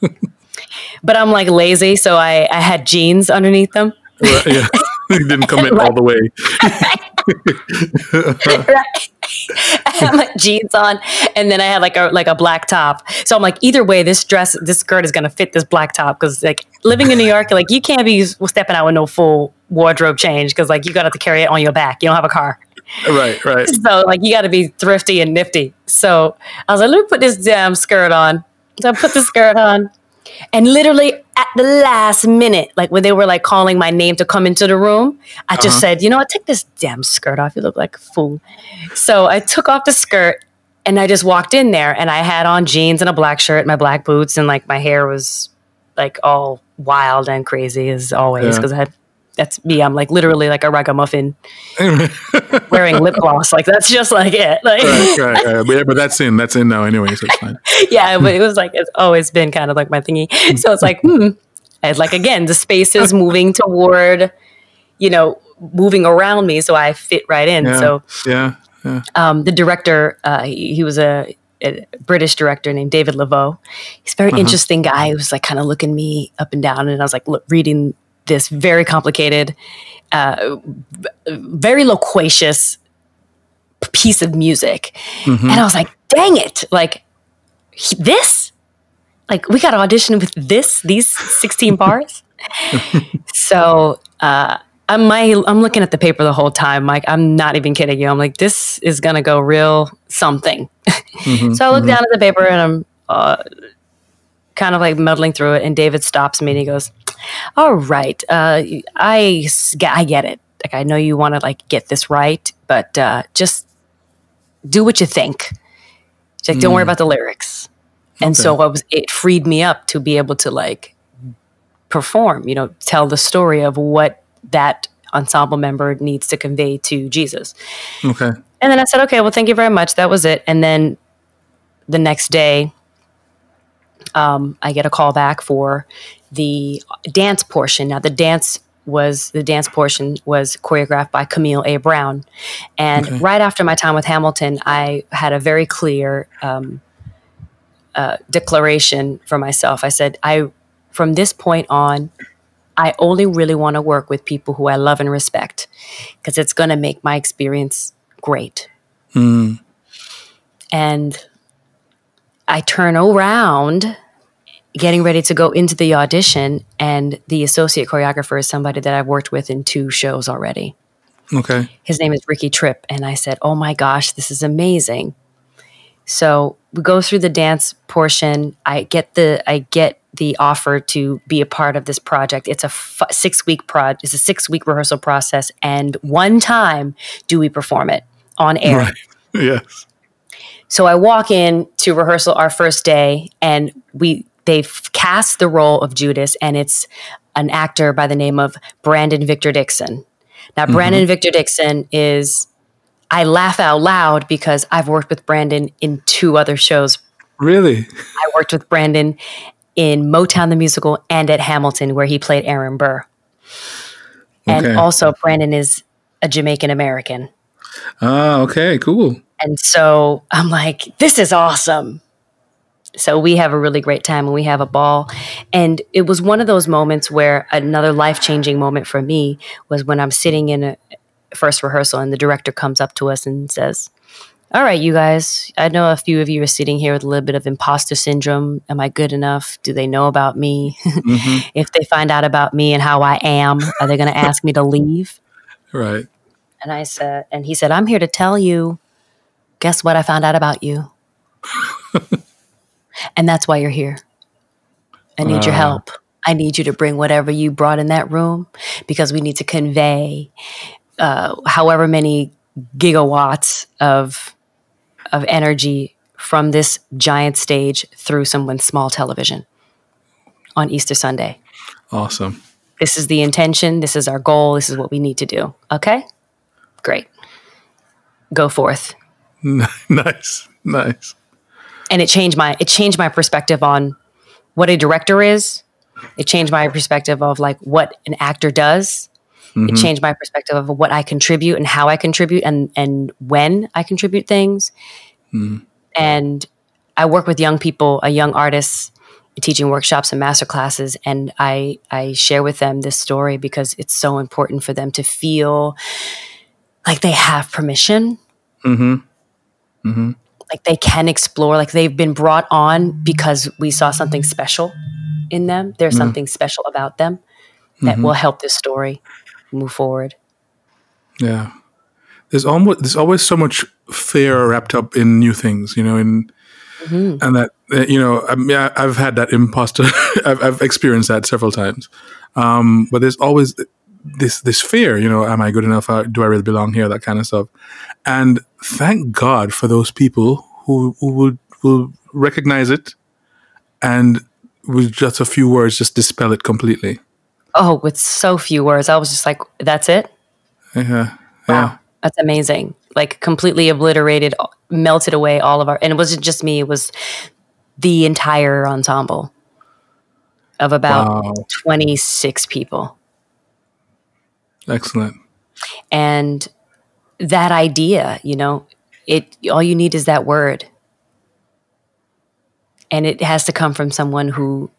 but I'm like lazy, so I, I had jeans underneath them. Right, yeah. (laughs) He didn't commit all the way. (laughs) I had my jeans on, and then I had like a like a black top. So I'm like, either way, this dress, this skirt is gonna fit this black top because like living in New York, like you can't be stepping out with no full wardrobe change because like you got to carry it on your back. You don't have a car, Right, right. (laughs) so like you got to be thrifty and nifty. So I was like, let me put this damn skirt on. So I put the skirt on. And literally at the last minute, like when they were like calling my name to come into the room, I just Uh-huh. said, you know what, take this damn skirt off. You look like a fool. So I took off the skirt and I just walked in there and I had on jeans and a black shirt, my black boots, and like my hair was like all wild and crazy as always Yeah. because I had that's me. I'm like literally like a ragamuffin (laughs) wearing lip gloss. Like that's just like it. Like right, right, (laughs) right. But, yeah, but that's in. That's in now anyway, so it's fine. yeah, but it was like it's always been kind of like my thingy. So it's like, hmm. It's like again, the space is moving toward, you know, moving around me, so I fit right in. Yeah. So Yeah, yeah. um, the director, uh, he, he was a, a British director named David Leveaux. He's a very Uh-huh. interesting guy. He was like kind of looking me up and down, and I was like look, reading this very complicated, uh, very loquacious piece of music, Mhm. and I was like, dang it, like he- this, like we got to audition with this, these sixteen bars. (laughs) so. Uh, I'm my I'm looking at the paper the whole time, Mike. I'm not even kidding you. I'm like, this is gonna go real something. Mhm, (laughs) So I look mhm. down at the paper and I'm uh, kind of like muddling through it. And David stops me and he goes, "All right, uh, I I get it. Like I know you want to like get this right, but uh, just do what you think. Like, don't worry about the lyrics." And so I was it freed me up to be able to like perform. You know, tell the story of what that ensemble member needs to convey to Jesus. Okay. And then I said, okay, well, thank you very much. That was it. And then the next day, um, I get a call back for the dance portion. Now, the dance was the dance portion was choreographed by Camille A. Brown, and Okay. right after my time with Hamilton, I had a very clear um, uh, declaration for myself. I said, I from this point on, I only really want to work with people who I love and respect because it's going to make my experience great. Mm. And I turn around, getting ready to go into the audition, and the associate choreographer is somebody that I've worked with in two shows already. Okay. His name is Ricky Tripp. And I said, Oh my gosh, this is amazing. So we go through the dance portion. I get the I get the offer to be a part of this project. It's a f- six week prod. It's a six week rehearsal process, and one time do we perform it on air. Right. (laughs) Yes. So I walk in to rehearsal our first day, and we they've cast the role of Judas, and it's an actor by the name of Brandon Victor Dixon. Now, mm-hmm. Brandon Victor Dixon is I laugh out loud because I've worked with Brandon in two other shows. Really? I worked with Brandon in Motown the Musical and at Hamilton, where he played Aaron Burr. Okay. And also, Brandon is a Jamaican American. Ah, okay, cool. And so I'm like, this is awesome. So we have a really great time and we have a ball. And it was one of those moments where another life changing moment for me was when I'm sitting in a first rehearsal and the director comes up to us and says, all right, you guys, I know a few of you are sitting here with a little bit of imposter syndrome. Am I good enough? Do they know about me? Mm-hmm. (laughs) if they find out about me and how I am, are they going to ask me to leave? (laughs) Right. And I said, and he said, I'm here to tell you, guess what I found out about you? (laughs) and that's why you're here. I need uh. your help. I need you to bring whatever you brought in that room because we need to convey uh, however many gigawatts of of energy from this giant stage through someone's small television on Easter Sunday. Awesome. This is the intention. This is our goal. This is what we need to do. Okay? Great. Go forth. (laughs) nice. Nice. And it changed my it changed my perspective on what a director is. It changed my perspective of like what an actor does. Mm-hmm. It changed my perspective of what I contribute and how I contribute and and when I contribute things. Mm-hmm. And I work with young people, a young artists, teaching workshops and master classes, and I I share with them this story because it's so important for them to feel like they have permission. Mm-hmm. Mm-hmm. Like they can explore, like they've been brought on because we saw something special in them. There's mm. something special about them that will help this story move forward. Yeah. There's almost there's always so much fear wrapped up in new things, you know, in mm-hmm. and that you know, I mean, I, have had that imposter. (laughs) I've, I've, experienced that several times, um, but there's always this this fear. You know, am I good enough? Uh, do I really belong here? That kind of stuff. And thank God for those people who who will will recognize it, and with just a few words, just dispel it completely. Oh, with so few words. I was just like, that's it? Yeah. yeah. Wow. That's amazing. Like completely obliterated, melted away all of our, and it wasn't just me, it was the entire ensemble of about wow. 26 people. Excellent. And that idea, you know, it all you need is that word. And it has to come from someone who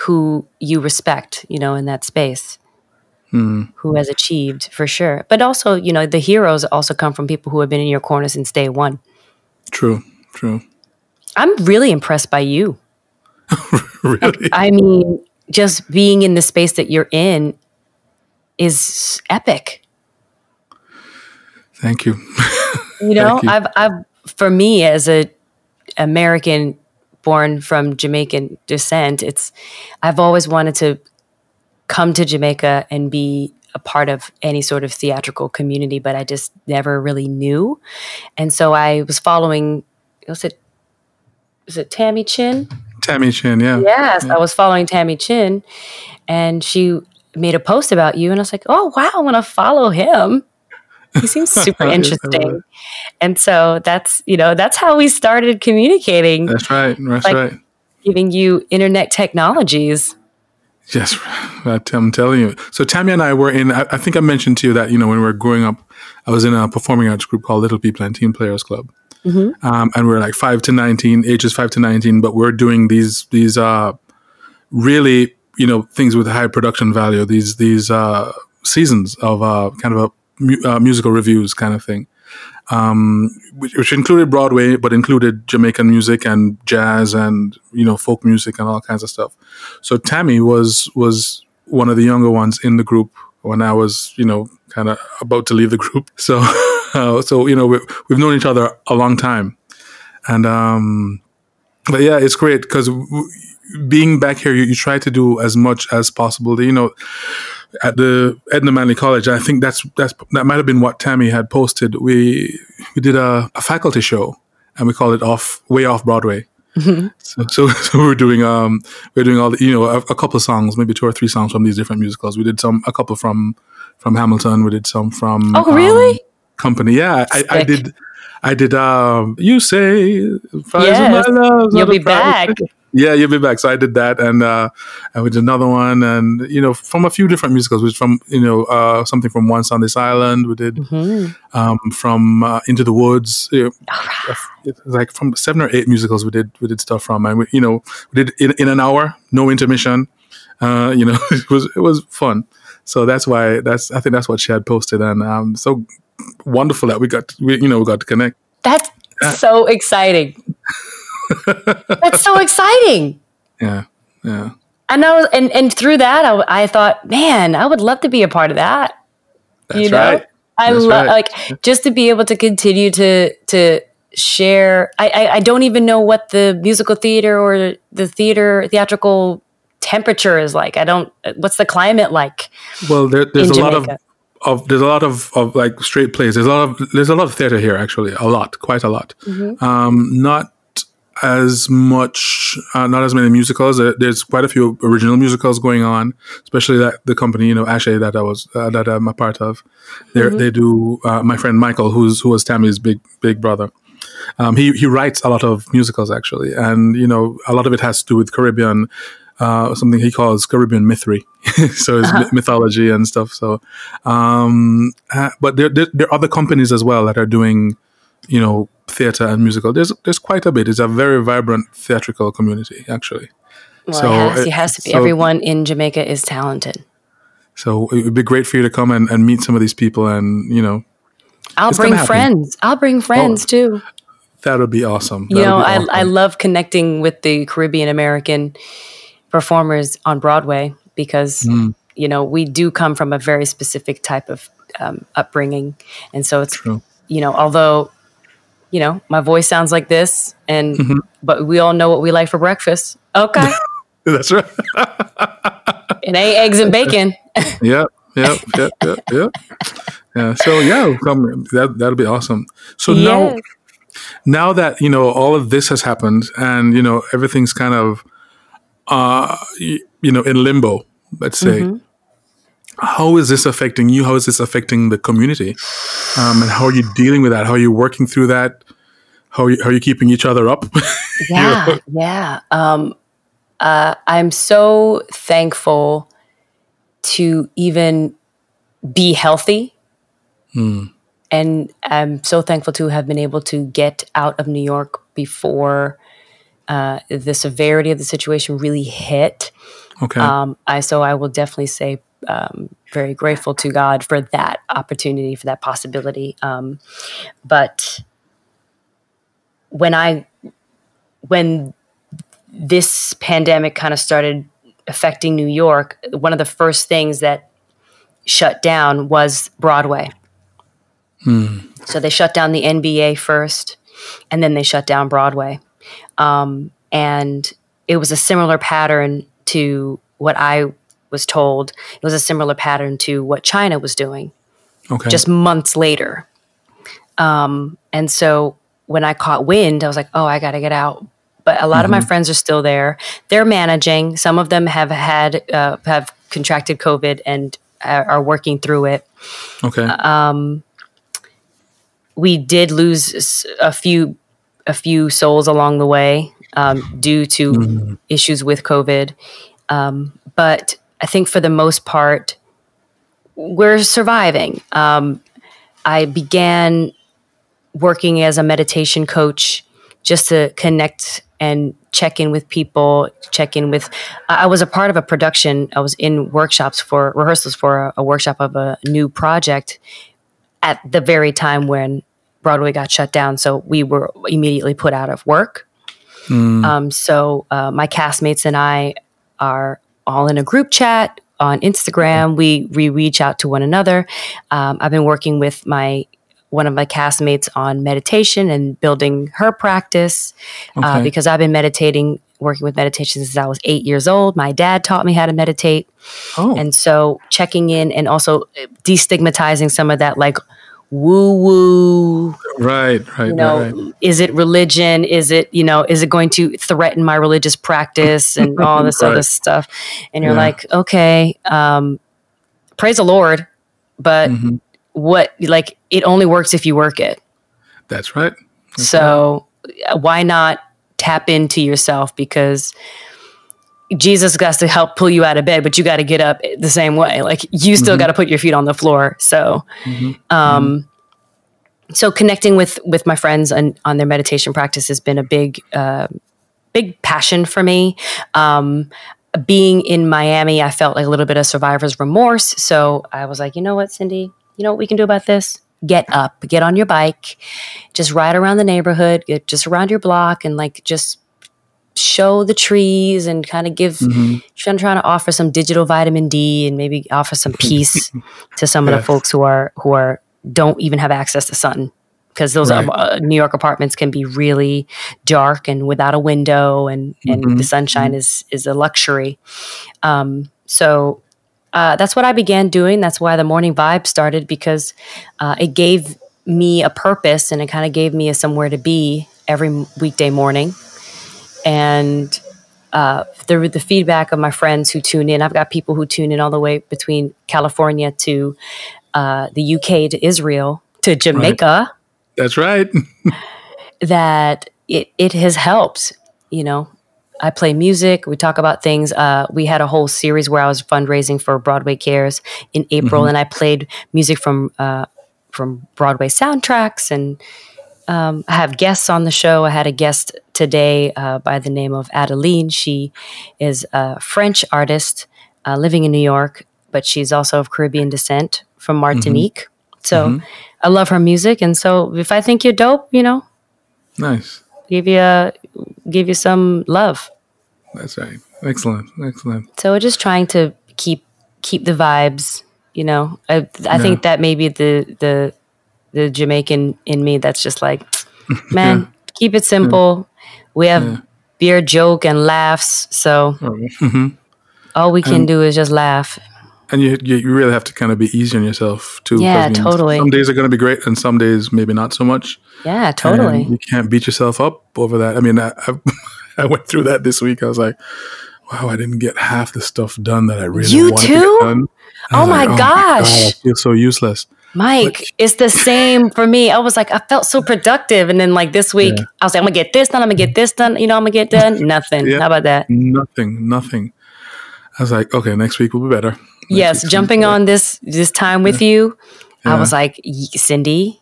who you respect, you know, in that space. Mm. Who has achieved for sure. But also, you know, the heroes also come from people who have been in your corner since day one. True, true. I'm really impressed by you. (laughs) really? I mean, just being in the space that you're in is epic. Thank you. (laughs) you know, you. I've I've for me as a American born from Jamaican descent, it's I've always wanted to come to Jamaica and be a part of any sort of theatrical community, but I just never really knew. And so I was following was it was it Tammy Chin? Tammy Chin, yeah. Yes, yeah. I was following Tammy Chin and she made a post about you and I was like, "Oh, wow, I want to follow him." He seems (laughs) super interesting. and so that's, you know, that's how we started communicating. That's right. That's like right. Giving you internet technologies. Yes, (laughs) I'm telling you. So Tammy and I were in. I, think I mentioned to you that you know when we were growing up, I was in a performing arts group called Little People and Teen Players Club, mm-hmm. um, and we are like five to nineteen, ages five to nineteen. But we're doing these these uh, really you know things with high production value. These these uh, seasons of uh, kind of a mu- uh, musical reviews kind of thing, um, which, which, included Broadway, but included Jamaican music and jazz and you know folk music and all kinds of stuff. So Tammy was was one of the younger ones in the group when I was you know kind of about to leave the group. (laughs) So uh, so you know we, we've known each other a long time, and um, but yeah, it's great because. W- being back here, you, you try to do as much as possible. You know, at the Edna Manley College. I think that's that's that might have been what Tammy had posted. We we did a, a faculty show and we called it off way off Broadway. Mm-hmm. So, (laughs) so, so we are doing um we are doing all the you know a, a, couple of songs, maybe two or three songs from these different musicals. We did some a couple from from Hamilton. We did some from oh really um, Company. Yeah, I, I, did. I did. Um, you say, yes. You'll be back. Yeah, you'll be back. So I did that, and uh, and we did another one, and you know, from a few different musicals, which from you know uh, something from Once on This Island, we did mm-hmm. um, from uh, Into the Woods, you know, like from seven or eight musicals we did we did stuff from, and we, you know, we did in, in an hour, no intermission. Uh, you know, (laughs) it was it was fun. So that's why that's I think that's what she had posted, and um, so wonderful that we got we, you know we got to connect. That's so exciting. That's so exciting. Yeah, yeah. And I was, and and through that, I, I thought, man, I would love to be a part of that. That's you know, right. I love right. like just to be able to continue to to share. I, I I don't even know what the musical theater or the theater theatrical temperature is like. I don't. What's the climate like? Well, there, there's a lot of, of there's a lot of, of like straight plays. There's a lot of there's a lot of theater here actually, a lot, quite a lot. Mm-hmm. Um, not as much, uh, not as many musicals. There, there's quite a few original musicals going on, especially that the company, you know, Ashe that I was uh, that I'm a part of. They Mm-hmm. they do. Uh, my friend Michael, who's who was Tammy's big big brother. Um, he he writes a lot of musicals actually, and you know a lot of it has to do with Caribbean, uh, something he calls Caribbean mythery, (laughs) so it's myth- mythology and stuff. So, um, uh, but there, there there are other companies as well that are doing, you know, theater and musical. There's there's quite a bit. It's a very vibrant theatrical community actually. Well, So, it, has, uh, it has to be. so- Everyone in Jamaica is talented. So it would be great for you to come and, and meet some of these people, and you know I'll bring friends. I'll bring friends too. that would be awesome. You know, be I. I love connecting with the Caribbean American performers on Broadway because, Mm. you know, we do come from a very specific type of um, upbringing. And so it's, True. you know, although, you know, my voice sounds like this and, Mm-hmm. but we all know what we like for breakfast. Okay. (laughs) That's right. (laughs) it ain't eggs and bacon. (laughs) yep, yep, yep, yep, yep. Yeah. So yeah, come that that'll be awesome. So now Yes. now that you know all of this has happened and you know everything's kind of uh y- you know in limbo, let's say. Mm-hmm. How is this affecting you? How is this affecting the community? Um, and how are you dealing with that? How are you working through that? How are you, how are you keeping each other up? (laughs) Yeah, yeah. Um, uh, I'm so thankful to even be healthy, and I'm so thankful to have been able to get out of New York before uh, the severity of the situation really hit. okay. Um, I so I will definitely say um, very grateful to God for that opportunity, for that possibility. Um, but when I when this pandemic kind of started affecting New York, one of the first things that shut down was Broadway. So they shut down the NBA first, and then they shut down Broadway. Um, and it was a similar pattern to what I was told. It was a similar pattern to what China was doing okay. just months later. Um, and so when I caught wind, I was like, oh, I got to get out. But a lot of my friends are still there. They're managing. Some of them have had uh, have contracted COVID and are working through it. okay. uh, we did lose a few a few souls along the way um, due to issues with COVID. Um, but I think for the most part, we're surviving. Um, I began working as a meditation coach just to connect and check in with people, check in with. I was a part of a production. I was in workshops for rehearsals for a, a workshop of a new project at the very time when Broadway got shut down. So we were immediately put out of work. Um, so uh, my castmates and I are all in a group chat on Instagram. We we reach out to one another. Um, I've been working with my one of my castmates on meditation and building her practice uh, because I've been meditating, working with meditation since I was eight years old. My dad taught me how to meditate. oh, And so checking in and also destigmatizing some of that like woo woo, right, right, you know, right, right. is it religion? Is it, you know, is it going to threaten my religious practice and (laughs) all this other stuff? And you're Yeah. like, okay, um, praise the Lord, but Mm-hmm. what, like, it only works if you work it. That's right. So uh, why not tap into yourself because Jesus got to help pull you out of bed, but you got to get up the same way. Like you still got to put your feet on the floor. So, um, so connecting with with my friends and on their meditation practice has been a big, uh, big passion for me. Um, being in Miami, I felt like a little bit of survivor's remorse. So I was like, you know what, Syndee, you know what we can do about this? get up, get on your bike, just ride around the neighborhood, get just around your block, and like just show the trees and kind of give mm-hmm. trying, trying to offer some digital vitamin D and maybe offer some peace (laughs) to some of the folks who are who are don't even have access to sun because those right. uh, New York apartments can be really dark and without a window and and mm-hmm. the sunshine mm-hmm. is is a luxury. Um, so uh, that's what I began doing. That's why the morning vibe started because uh, it gave me a purpose and it kind of gave me a somewhere to be every weekday morning and uh, the the feedback of my friends who tune in. I've got people who tune in all the way between California to uh, the UK to Israel to Jamaica. Right. That's right. (laughs) that it it has helped. You know, I play music. We talk about things. Uh, we had a whole series where I was fundraising for Broadway Cares in April, mm-hmm. and I played music from uh, from Broadway soundtracks and um, I have guests on the show. I had a guest today uh, by the name of Adeline. She is a French artist uh, living in New York, but she's also of Caribbean descent from mm-hmm. Martinique. Mm-hmm. So mm-hmm. I love her music, and so if I think you're dope, you know, nice, give you a, give you some love. That's right. Excellent, excellent. So we're just trying to keep keep the vibes. You know, I I yeah. think that maybe the the the Jamaican in me that's just like, (laughs) man, yeah. keep it simple. Yeah. We have yeah. beer, joke, and laughs. So mm-hmm. all we can and, do is just laugh. And you, you really have to kind of be easy on yourself too. Yeah, I mean, totally. Some days are going to be great, and some days maybe not so much. Yeah, totally. And you can't beat yourself up over that. I mean, I, I, (laughs) I went through that this week. I was like, wow, I didn't get half the stuff done that I really you wanted too? to get done. Oh my, like, oh gosh. my God, I feel so useless. Mike, it's the same for me. I was like, I felt so productive. And then like this week, yeah. I was like, I'm gonna get this done, I'm gonna get mm. this done, you know, I'm gonna get done. (laughs) Nothing. Yeah. How about that? Nothing, nothing. I was like, okay, next week will be better. Next yes, jumping on this this time with yeah. you, I was like, Syndee,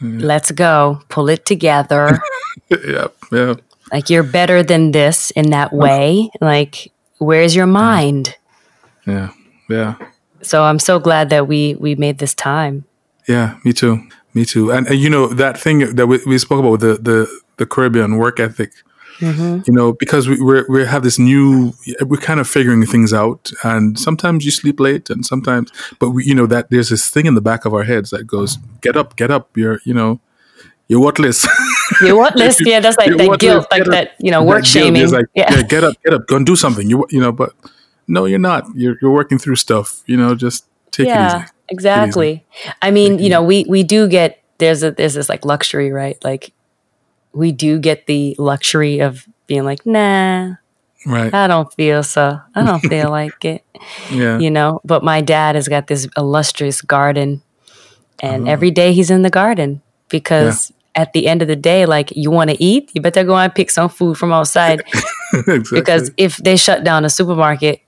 mm. let's go. Pull it together. (laughs) yeah, yeah. Like you're better than this in that way. Like, where's your mind? Yeah, yeah. So I'm so glad that we we made this time. Yeah, me too. Me too. And, and you know that thing that we, we spoke about the the the Caribbean work ethic. Mm-hmm. You know, because we we we have this new, we're kind of figuring things out, and sometimes you sleep late, and sometimes, but we, you know that there's this thing in the back of our heads that goes, "Get up, get up! You're, you know, you're worthless. (laughs) You're worthless. yeah, that's like that guilt, like that, you know, work shaming. Like, yeah. yeah, get up, get up, go and do something. You, you know, but no, you're not. You're you're working through stuff. You know, just take yeah, it easy. Exactly. It easy. I mean, you know, we we do get there's a there's this like luxury, right? Like we do get the luxury of being like, nah, right. I don't feel so. I don't feel (laughs) like it. Yeah. You know, but my dad has got this illustrious garden and oh. every day he's in the garden because yeah. at the end of the day, like you want to eat, you better go and pick some food from outside. (laughs) exactly. Because if they shut down a supermarket,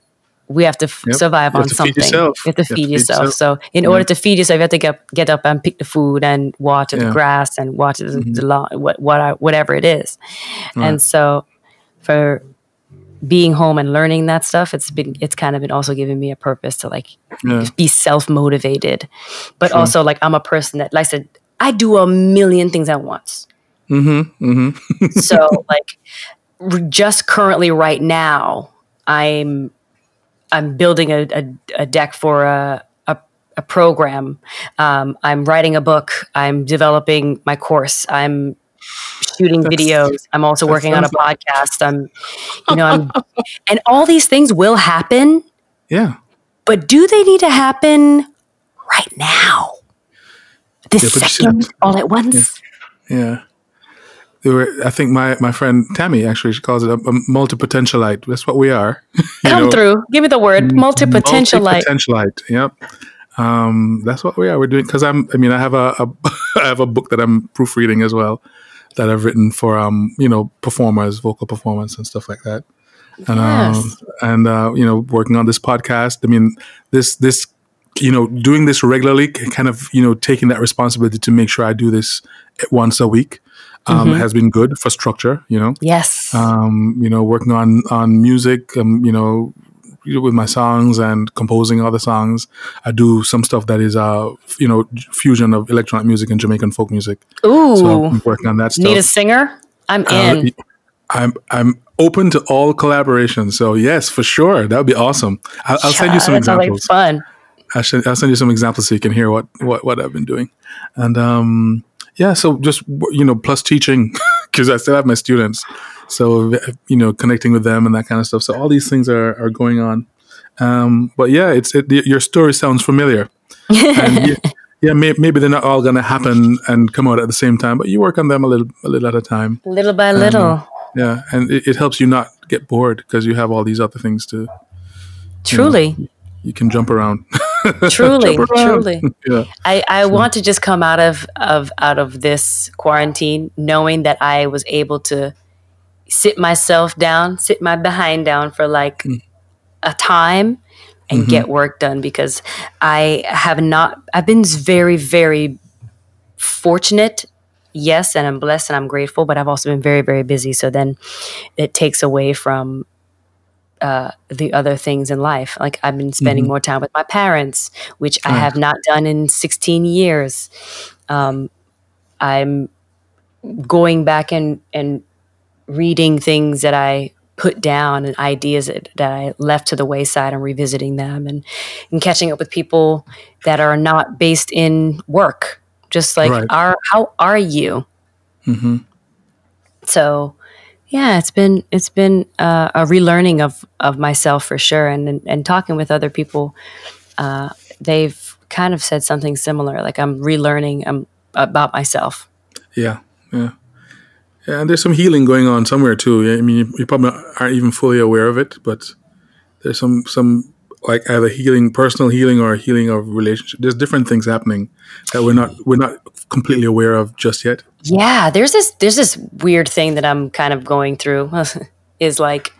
we have to f- yep. survive on something. You have to, feed, you feed yourself. yourself. So in yeah. order to feed yourself, you have to get get up and pick the food and water yeah. the grass and water mm-hmm. the, lawn, what, what whatever it is. Right. And so for being home and learning that stuff, it's been it's kind of been also giving me a purpose to like yeah. be self motivated, but sure. also like I'm a person that like I said I do a million things at once. Mm-hmm. Mm-hmm. so (laughs) like just currently right now I'm I'm building a, a, a deck for a, a, a program. Um, I'm writing a book. I'm developing my course. I'm shooting that's, videos. I'm also working on a podcast. I'm, you know, I'm, (laughs) and all these things will happen. Yeah. But do they need to happen right now? This second, all at once? yeah. yeah were, I think my, my friend Tammy actually she calls it a, a multi-potentialite. That's what we are. (laughs) Come know? through. Give me the word multi-potentialite. Multi-potentialite. Yep. Um, that's what we are. We're doing because I'm. I mean, I have a, a (laughs) I have a book that I'm proofreading as well that I've written for um you know performers, vocal performance and stuff like that. And yes. um, and uh, you know working on this podcast. I mean this this you know doing this regularly, kind of you know taking that responsibility to make sure I do this once a week um, mm-hmm. has been good for structure. You know, yes. Um, you know, working on on music. Um, you know, with my songs and composing other songs. I do some stuff that is, uh, you know, fusion of electronic music and Jamaican folk music. Ooh, so I'm working on that stuff. Need a singer? I'm Uh, in. I'm I'm open to all collaborations. So yes, for sure, that would be awesome. I'll, I'll send you some that like examples. fun. I'll, I'll send you some examples so you can hear what what, what I've been doing. And um, yeah, so just you know, plus teaching (laughs) because I still have my students. So you know, connecting with them and that kind of stuff. So all these things are are going on. Um, but yeah, it's it, your story sounds familiar. (laughs) and yeah, yeah may, maybe they're not all going to happen and come out at the same time, but you work on them a little a little at a time. Little by little. Yeah, and it, it helps you not get bored because you have all these other things to Truly. you can jump around. (laughs) (laughs) Truly. Truly. (laughs) yeah, I, I want to just come out of, of out of this quarantine knowing that I was able to sit myself down, sit my behind down for like mm. a time and mm-hmm. get work done because I have not I've been very, very fortunate. Yes, and I'm blessed and I'm grateful, but I've also been very, very busy. So then it takes away from uh, the other things in life. Like I've been spending more time with my parents, which I have not done in 16 years. Um, I'm going back and, and reading things that I put down and ideas that, that I left to the wayside and revisiting them and, and catching up with people that are not based in work. Just like, Right. are, how are you? hmm so yeah it's been it's been uh, a relearning of of myself for sure and and, and talking with other people uh, they've kind of said something similar like i'm relearning um, about myself yeah, yeah, yeah. And there's some healing going on somewhere too. Yeah, I mean, you, you probably aren't even fully aware of it, but there's some some like either healing, personal healing, or healing of relationship. There's different things happening that we're not we're not completely aware of just yet. yeah there's this there's this weird thing that i'm kind of going through (laughs) is like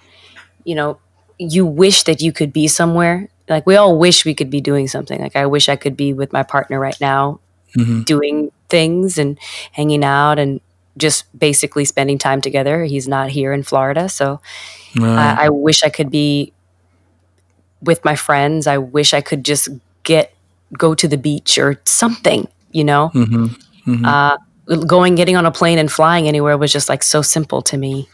you know you wish that you could be somewhere like we all wish we could be doing something like i wish i could be with my partner right now hmm doing things and hanging out and just basically spending time together. He's not here in Florida, so I, I wish I could be with my friends. I wish I could just get go to the beach or something. You know, hmm hmm uh, going getting on a plane and flying anywhere was just like so simple to me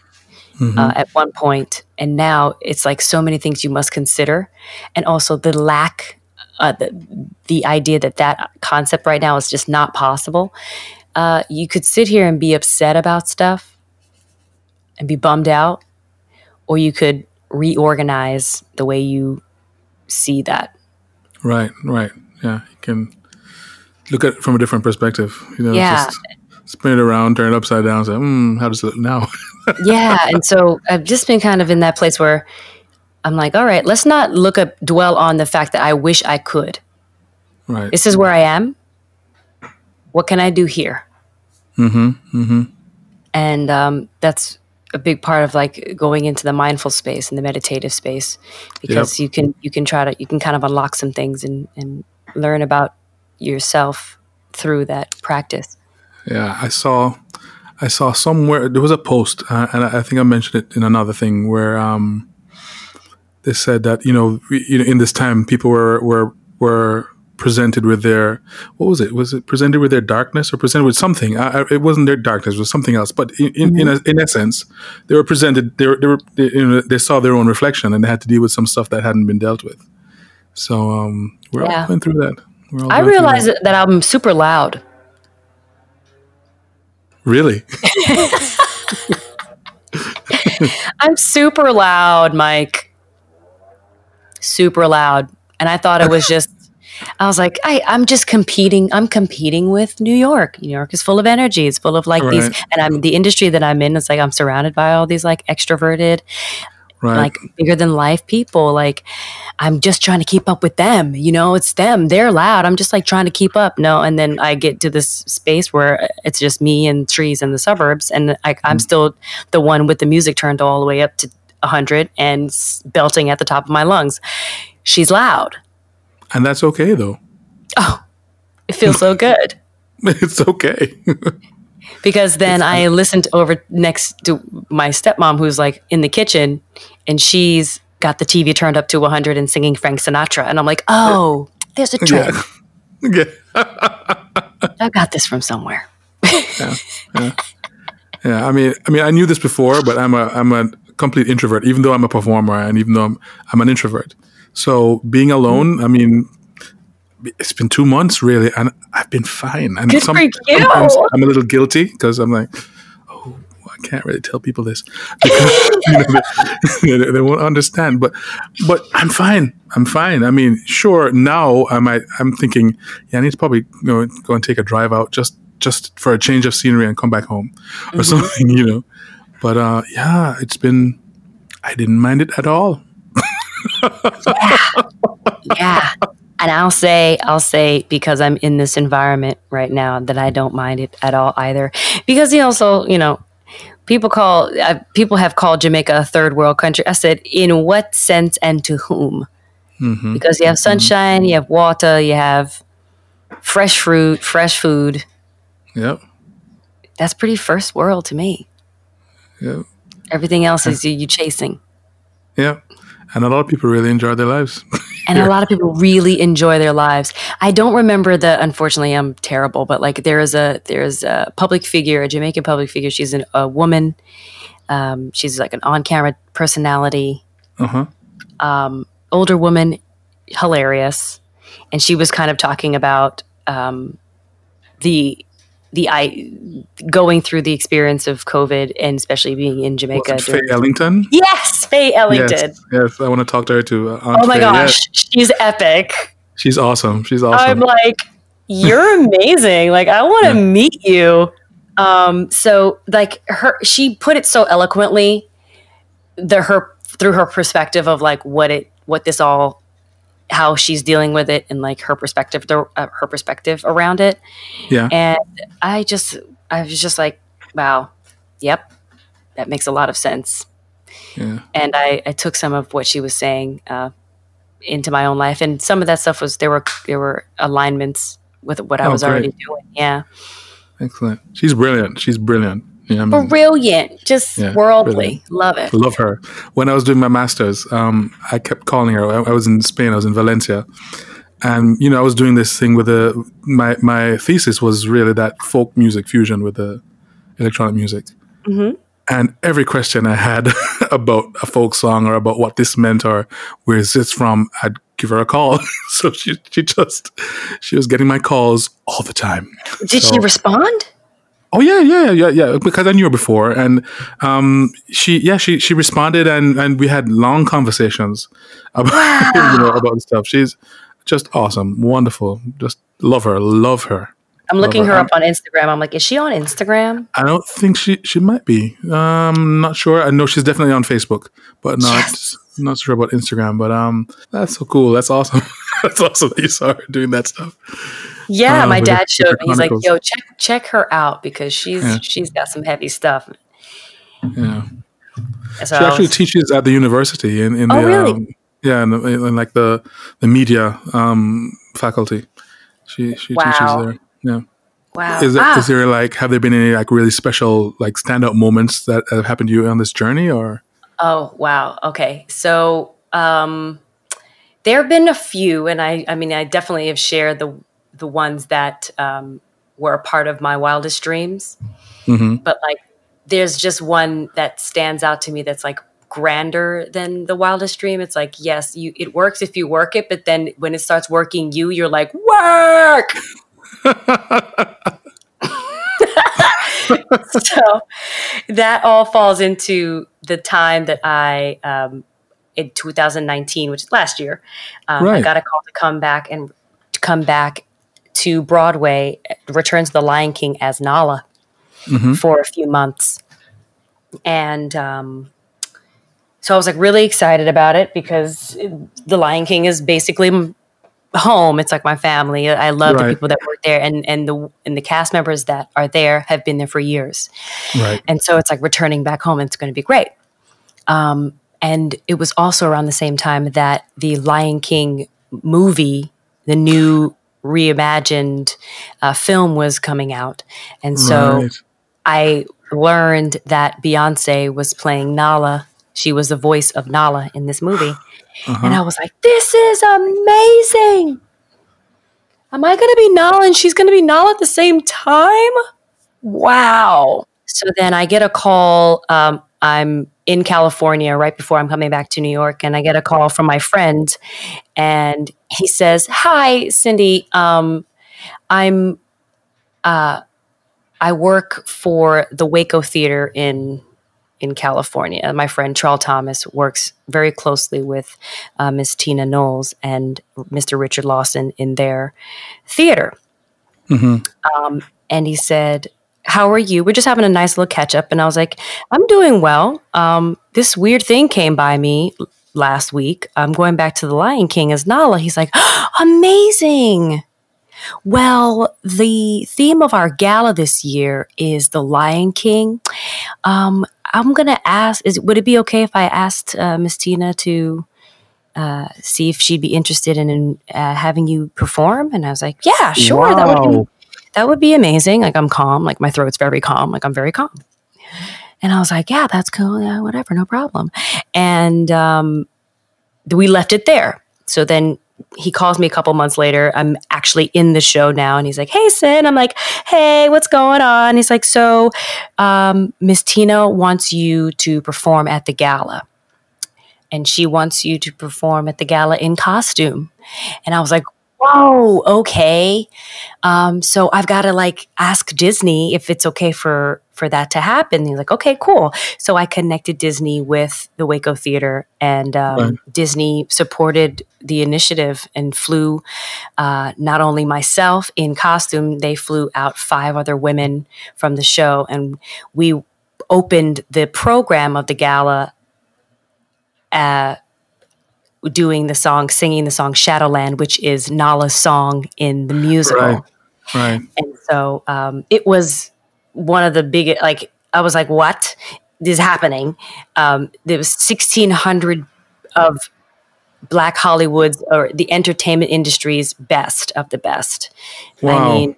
hmm uh, at one point, and now it's like so many things you must consider, and also the lack, uh, the, the idea that that concept right now is just not possible. Uh, you could sit here and be upset about stuff and be bummed out, or you could reorganize the way you see that. Right, right. Yeah, you can look at it from a different perspective. You know, Yeah. just spin it around, turn it upside down, say, hmm, how does it look now? (laughs) yeah and so i've just been kind of in that place where i'm like all right let's not look up dwell on the fact that i wish i could right. this is where i am what can i do here Mm-hmm. Mm-hmm. and um, that's a big part of like going into the mindful space and the meditative space because you can you can try to you can kind of unlock some things and and learn about yourself through that practice. Yeah, I saw, I saw somewhere there was a post, uh, and I I think I mentioned it in another thing where um, they said that you know, we, you know, in this time, people were were were presented with their what was it? Was it presented with their darkness or presented with something? I, I, it wasn't their darkness; it was something else. But in in, in, a, in essence, they were presented. They were, they, were they, you know, they saw their own reflection, and they had to deal with some stuff that hadn't been dealt with. So um, we're Yeah. all going through that. We're all i realize that. that i'm super loud Really? (laughs) I'm super loud, Mike. Super loud. And I thought it was (laughs) just I was like, I, I'm just competing. I'm competing with New York. New York is full of energy. It's full of like these and I'm the industry that I'm in, it's like I'm surrounded by all these like extroverted, Right. like bigger than life people. Like I'm just trying to keep up with them. You know, it's them. They're loud. I'm just like trying to keep up. No, and then I get to this space where uh, it's just me and trees in the suburbs, and I, I'm mm-hmm. still the one with the music turned all the way up to 100 and belting at the top of my lungs. She's loud. And that's okay though. Oh, it feels so good. (laughs) It's okay. (laughs) because then I listened over next to my stepmom who's like in the kitchen and she's got the TV turned up to 100 and singing Frank Sinatra. And I'm like, oh, there's a trend. Yeah. (laughs) I got this from somewhere. yeah, yeah, yeah. I mean, I mean, I knew this before, but I'm a I'm a complete introvert. Even though I'm a performer, and even though I'm I'm an introvert, so being alone, I mean, it's been two months really, and I've been fine. And Good some, for you. sometimes I'm a little guilty because I'm like, oh, I can't really tell people this because (laughs) you know, they, (laughs) they, they won't understand. But but I'm fine. I'm fine. I mean, sure. Now I might. I'm thinking, yeah, I need to probably you know, go and take a drive out just just for a change of scenery and come back home or Mm-hmm. something, (laughs) you know. But uh, yeah, it's been. I didn't mind it at all. Yeah. (laughs) yeah. And I'll say, I'll say, because I'm in this environment right now, that I don't mind it at all either. Because you know, so you know, people call uh, people have called Jamaica a third world country. I said, in what sense and to whom? hmm Because you have sunshine, you have water, you have fresh fruit, fresh food. Yep. That's pretty first world to me. Yep. Everything else is you, you chasing. Yeah. And a lot of people really enjoy their lives. (laughs) and a lot of people really enjoy their lives. I don't remember the. Unfortunately, I'm terrible, but like there is a there is a public figure, a Jamaican public figure. She's an, a woman. Um, she's like an on camera personality, uh huh. um, older woman, hilarious, and she was kind of talking about um, the the I going through the experience of COVID and especially being in Jamaica. Faye Ellington. yes, Faye Ellington. Yes, yes, I want to talk to her too. uh, Aunt Oh my Faye, gosh, yeah. she's epic. she's awesome. She's awesome. I'm like, you're (laughs) amazing. Like, I want to Yeah. meet you. Um, so like her, she put it so eloquently, the her through her perspective of like what it, what this all, how she's dealing with it, and like her perspective, the, uh, her perspective around it. yeah, And I just, I was just like, wow, yep, that makes a lot of sense. yeah, And I, I took some of what she was saying uh, into my own life, and some of that stuff was there were there were alignments with what I Oh, was great. already doing. Yeah, excellent. She's brilliant. She's brilliant. Yeah, I mean, brilliant, just Yeah, worldly, brilliant. love it. love her. When I was doing my masters, um, I kept calling her. I, I was in Spain. I was in Valencia, and you know, I was doing this thing with the my my thesis was really that folk music fusion with the electronic music. Mhm. And every question I had (laughs) about a folk song or about what this meant or where is this from, I'd give her a call. (laughs) so she she just she was getting my calls all the time. Did she respond? Oh yeah, yeah, yeah, yeah. Because I knew her before, and um, she, yeah, she she responded, and and we had long conversations (laughs) about you know about stuff. She's just awesome, wonderful. Just love her, love her. I'm looking her. her up on Instagram. I'm like, is she on Instagram? I don't think she she might be. Um, not sure. I know she's definitely on Facebook, but not Yes. not sure about Instagram. But um, that's so cool. That's awesome. (laughs) that's awesome that you saw her doing that stuff. Yeah, Uh, my dad showed me. He's like, yo, check check her out because she's Yeah. she's got some heavy stuff. Yeah. So she actually was- teaches at the university in, in Oh, the really? um, yeah in, the, in like the the media um, faculty. She she teaches there. Yeah. wow. Is Ah. is there like have there been any like really special like standout moments that have happened to you on this journey or Oh wow. Okay. So um, there have been a few, and I I mean I definitely have shared the the ones that um, were a part of my wildest dreams. hmm But like, there's just one that stands out to me that's like grander than the wildest dream. It's like yes, you it works if you work it, but then when it starts working you, you're like work. (laughs) (laughs) so that all falls into the time that I, um, in 2019, which is last year, um, I got a call to come back and to come back to Broadway, return to the Lion King as Nala Mhm. for a few months, and um, so I was like really excited about it because the Lion King is basically home. It's like my family. I love the people that work there, and and the and the cast members that are there have been there for years. right And so it's like returning back home. It's going to be great. Um, and it was also around the same time that the Lion King movie, the new reimagined uh, film, was coming out. And so right I learned that Beyonce was playing Nala She was the voice of Nala in this movie. Uh-huh. And I was like, this is amazing. Am I going to be Nala and she's going to be Nala at the same time? Wow. So then I get a call. Um, I'm in California right before I'm coming back to New York, and I get a call from my friend, and he says, "Hi, Syndee. Um, I'm uh, I work for the Waco Theater in in California. My friend Charles Thomas works very closely with uh, Miss Tina Knowles and Mr. Richard Lawson in their theater. Mm-hmm. Um, and he said, how are you? We're just having a nice little catch up. And I was like, I'm doing well. Um, this weird thing came by me last week. I'm going back to The Lion King as Nala. He's like, oh, (gasps) amazing. Well, the theme of our gala this year is The Lion King. Um, I'm going to ask, is, would it be okay if I asked uh, Miss Tina to uh, see if she'd be interested in, in uh, having you perform? And I was like, yeah, sure. Wow. That would be that would be amazing. Like I'm calm, like my throat's very calm, like I'm very calm. And I was like, yeah, that's cool. Yeah, whatever, no problem. And um, we left it there. So then he calls me a couple months later. I'm actually in the show now, and he's like, "Hey, Sin." I'm like, "Hey, what's going on?" He's like, "So, um, Miss Tina wants you to perform at the gala, and she wants you to perform at the gala in costume." And I was like, whoa, okay. Um, so I've got to like ask Disney if it's okay for for that to happen. he's like, okay, cool. So I connected Disney with the Waco Theater, and um, right. Disney supported the initiative and flew uh, not only myself in costume, they flew out five other women from the show, and we opened the program of the gala. Uh, doing the song, singing the song Shadowland, which is Nala's song in the musical. Right. right. And so um, it was one of the biggest, like, I was like, what is happening? Um, there was 1,600 of Black Hollywood's or the entertainment industry's best of the best. Wow. I mean,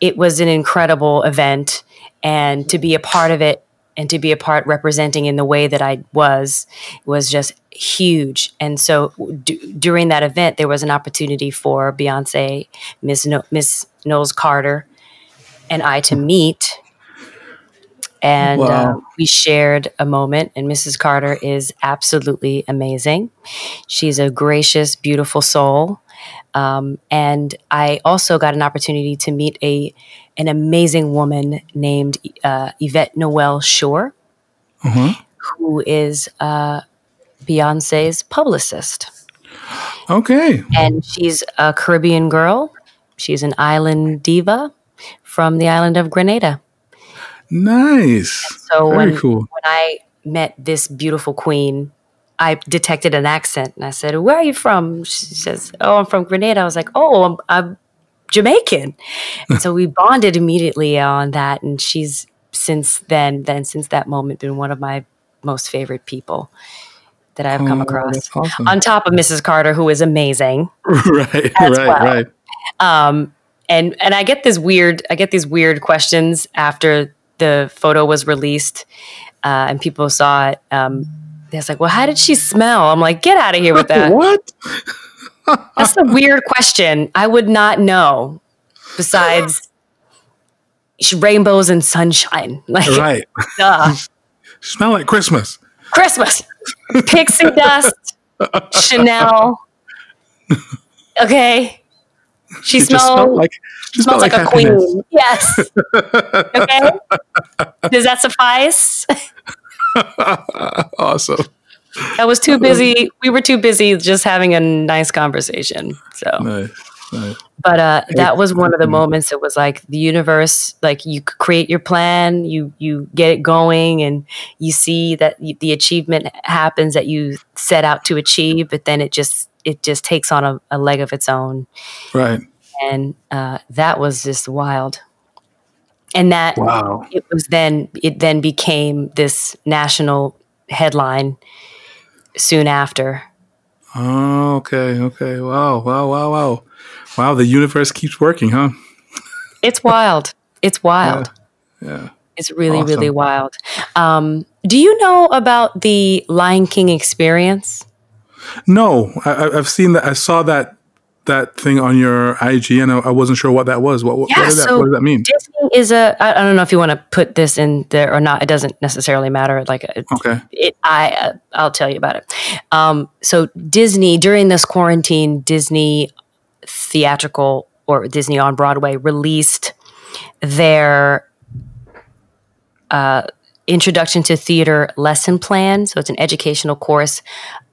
it was an incredible event. And to be a part of it and to be a part representing in the way that I was was just huge. And so d- during that event, there was an opportunity for Beyonce, Miss no- Miss Knowles Carter, and I to meet. And wow. uh, we shared a moment, and Mrs. Carter is absolutely amazing. She's a gracious, beautiful soul. Um, and I also got an opportunity to meet a an amazing woman named uh, Yvette Noel-Schure, mm-hmm. who is uh, Beyonce's publicist. Okay. And she's a Caribbean girl. She's an island diva from the island of Grenada. Nice. And so Very when, cool. when I met this beautiful queen, I detected an accent and I said, Where are you from? She says, Oh, I'm from Grenada. I was like, Oh, I'm, I'm Jamaican. and so we bonded immediately on that. And she's since then, then since that moment, been one of my most favorite people that I've come oh, across. Awesome. On top of Mrs. Carter, who is amazing. (laughs) right, right, well. right. Um, and and I get this weird, I get these weird questions after the photo was released, uh, and people saw it. Um, they're like, "Well, how did she smell?" I'm like, "Get out of here with that." (laughs) what? (laughs) That's a weird question. I would not know. Besides rainbows and sunshine, (laughs) like right. Duh. Smell like Christmas. Christmas. Pixie dust. Chanel. Okay. She, she smells like she smells like, like a queen. Yes. (laughs) okay. Does that suffice? (laughs) awesome. I was too busy. We were too busy just having a nice conversation. So, nice, nice. but uh, that was one of the moments. It was like the universe, like you create your plan, you you get it going, and you see that the achievement happens that you set out to achieve. But then it just it just takes on a, a leg of its own. Right. And uh, that was just wild and that wow. it was then it then became this national headline soon after. Oh, okay, okay. Wow, wow, wow, wow. Wow, the universe keeps working, huh? it's wild. It's wild. Yeah. yeah. It's really, awesome. really wild. Um, Do you know about the Lion King experience? No, I, have seen that. I saw that that thing on your IG, and I, I wasn't sure what that was. What, yeah, what, did that, so what does that mean? Disney is a. I, I don't know if you want to put this in there or not. It doesn't necessarily matter. Like, okay, it, I uh, I'll tell you about it. Um, so Disney during this quarantine, Disney theatrical or Disney on Broadway released their uh, introduction to theater lesson plan. So it's an educational course,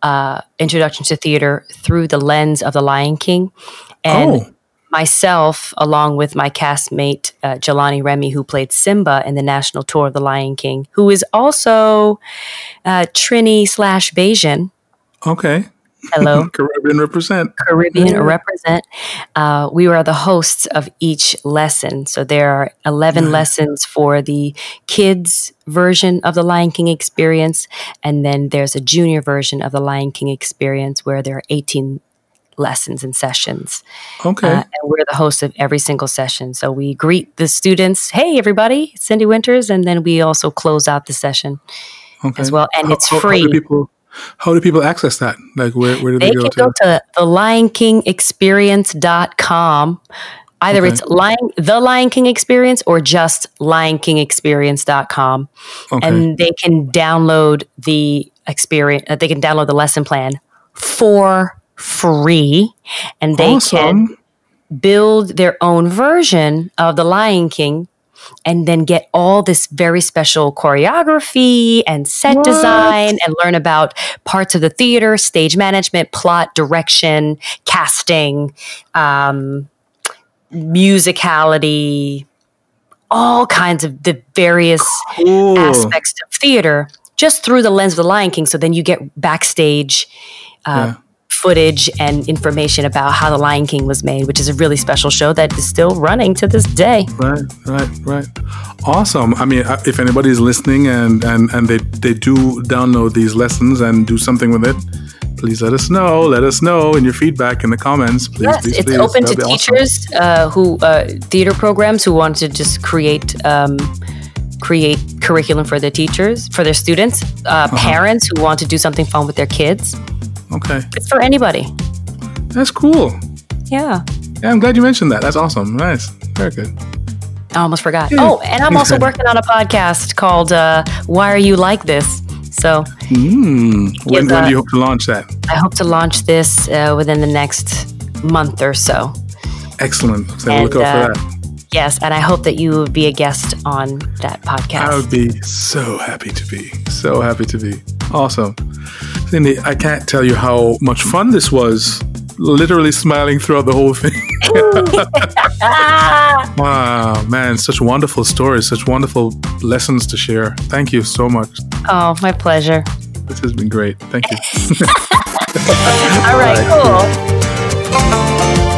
uh, introduction to theater through the lens of the Lion King. And oh. myself, along with my castmate, uh, Jelani Remy, who played Simba in the national tour of the Lion King, who is also uh, Trini slash Bajan. Okay. Hello. (laughs) Caribbean represent. Caribbean yeah. represent. Uh, we are the hosts of each lesson. So there are 11 lessons for the kids version of the Lion King experience. And then there's a junior version of the Lion King experience where there are 18 lessons and sessions. Okay. Uh, and we're the hosts of every single session. So we greet the students, hey, everybody, Syndee Winters. And then we also close out the session okay. as well. And how, it's free. How people, how do people access that? Like, where, where do they, go to? they go, can to? go to thelionkingexperience.com. Either okay. it's Lion, The Lion King Experience or just lionkingexperience.com. Okay. And they can download the experience, uh, they can download the lesson plan for free. And they awesome. can build their own version of The Lion King and then get all this very special choreography and set what? design and learn about parts of the theater, stage management, plot, direction, casting, um, musicality, all kinds of the various cool. aspects of theater just through the lens of the Lion King. So then you get backstage. Uh, yeah footage and information about how The Lion King was made, which is a really special show that is still running to this day. Right, right, right. Awesome. I mean, uh, if anybody's listening and, and, and they, they do download these lessons and do something with it, please let us know. Let us know in your feedback in the comments. Please, yes, please, it's please. open That'd to teachers awesome. uh, who uh, theater programs who want to just create um, create curriculum for their teachers, for their students, uh, uh-huh. parents who want to do something fun with their kids. Okay. It's for anybody. That's cool. Yeah. Yeah, I'm glad you mentioned that. That's awesome. Nice. Very good. I almost forgot. Yeah. Oh, and I'm also (laughs) working on a podcast called uh, Why Are You Like This? So, mm. when, when do you hope to launch that? I hope to launch this uh, within the next month or so. Excellent. So and, look out uh, for that. Yes, and I hope that you will be a guest on that podcast. I would be so happy to be. So happy to be. Awesome. Syndee, I can't tell you how much fun this was. Literally smiling throughout the whole thing. (laughs) wow, man, such wonderful stories, such wonderful lessons to share. Thank you so much. Oh, my pleasure. This has been great. Thank you. (laughs) All right, cool.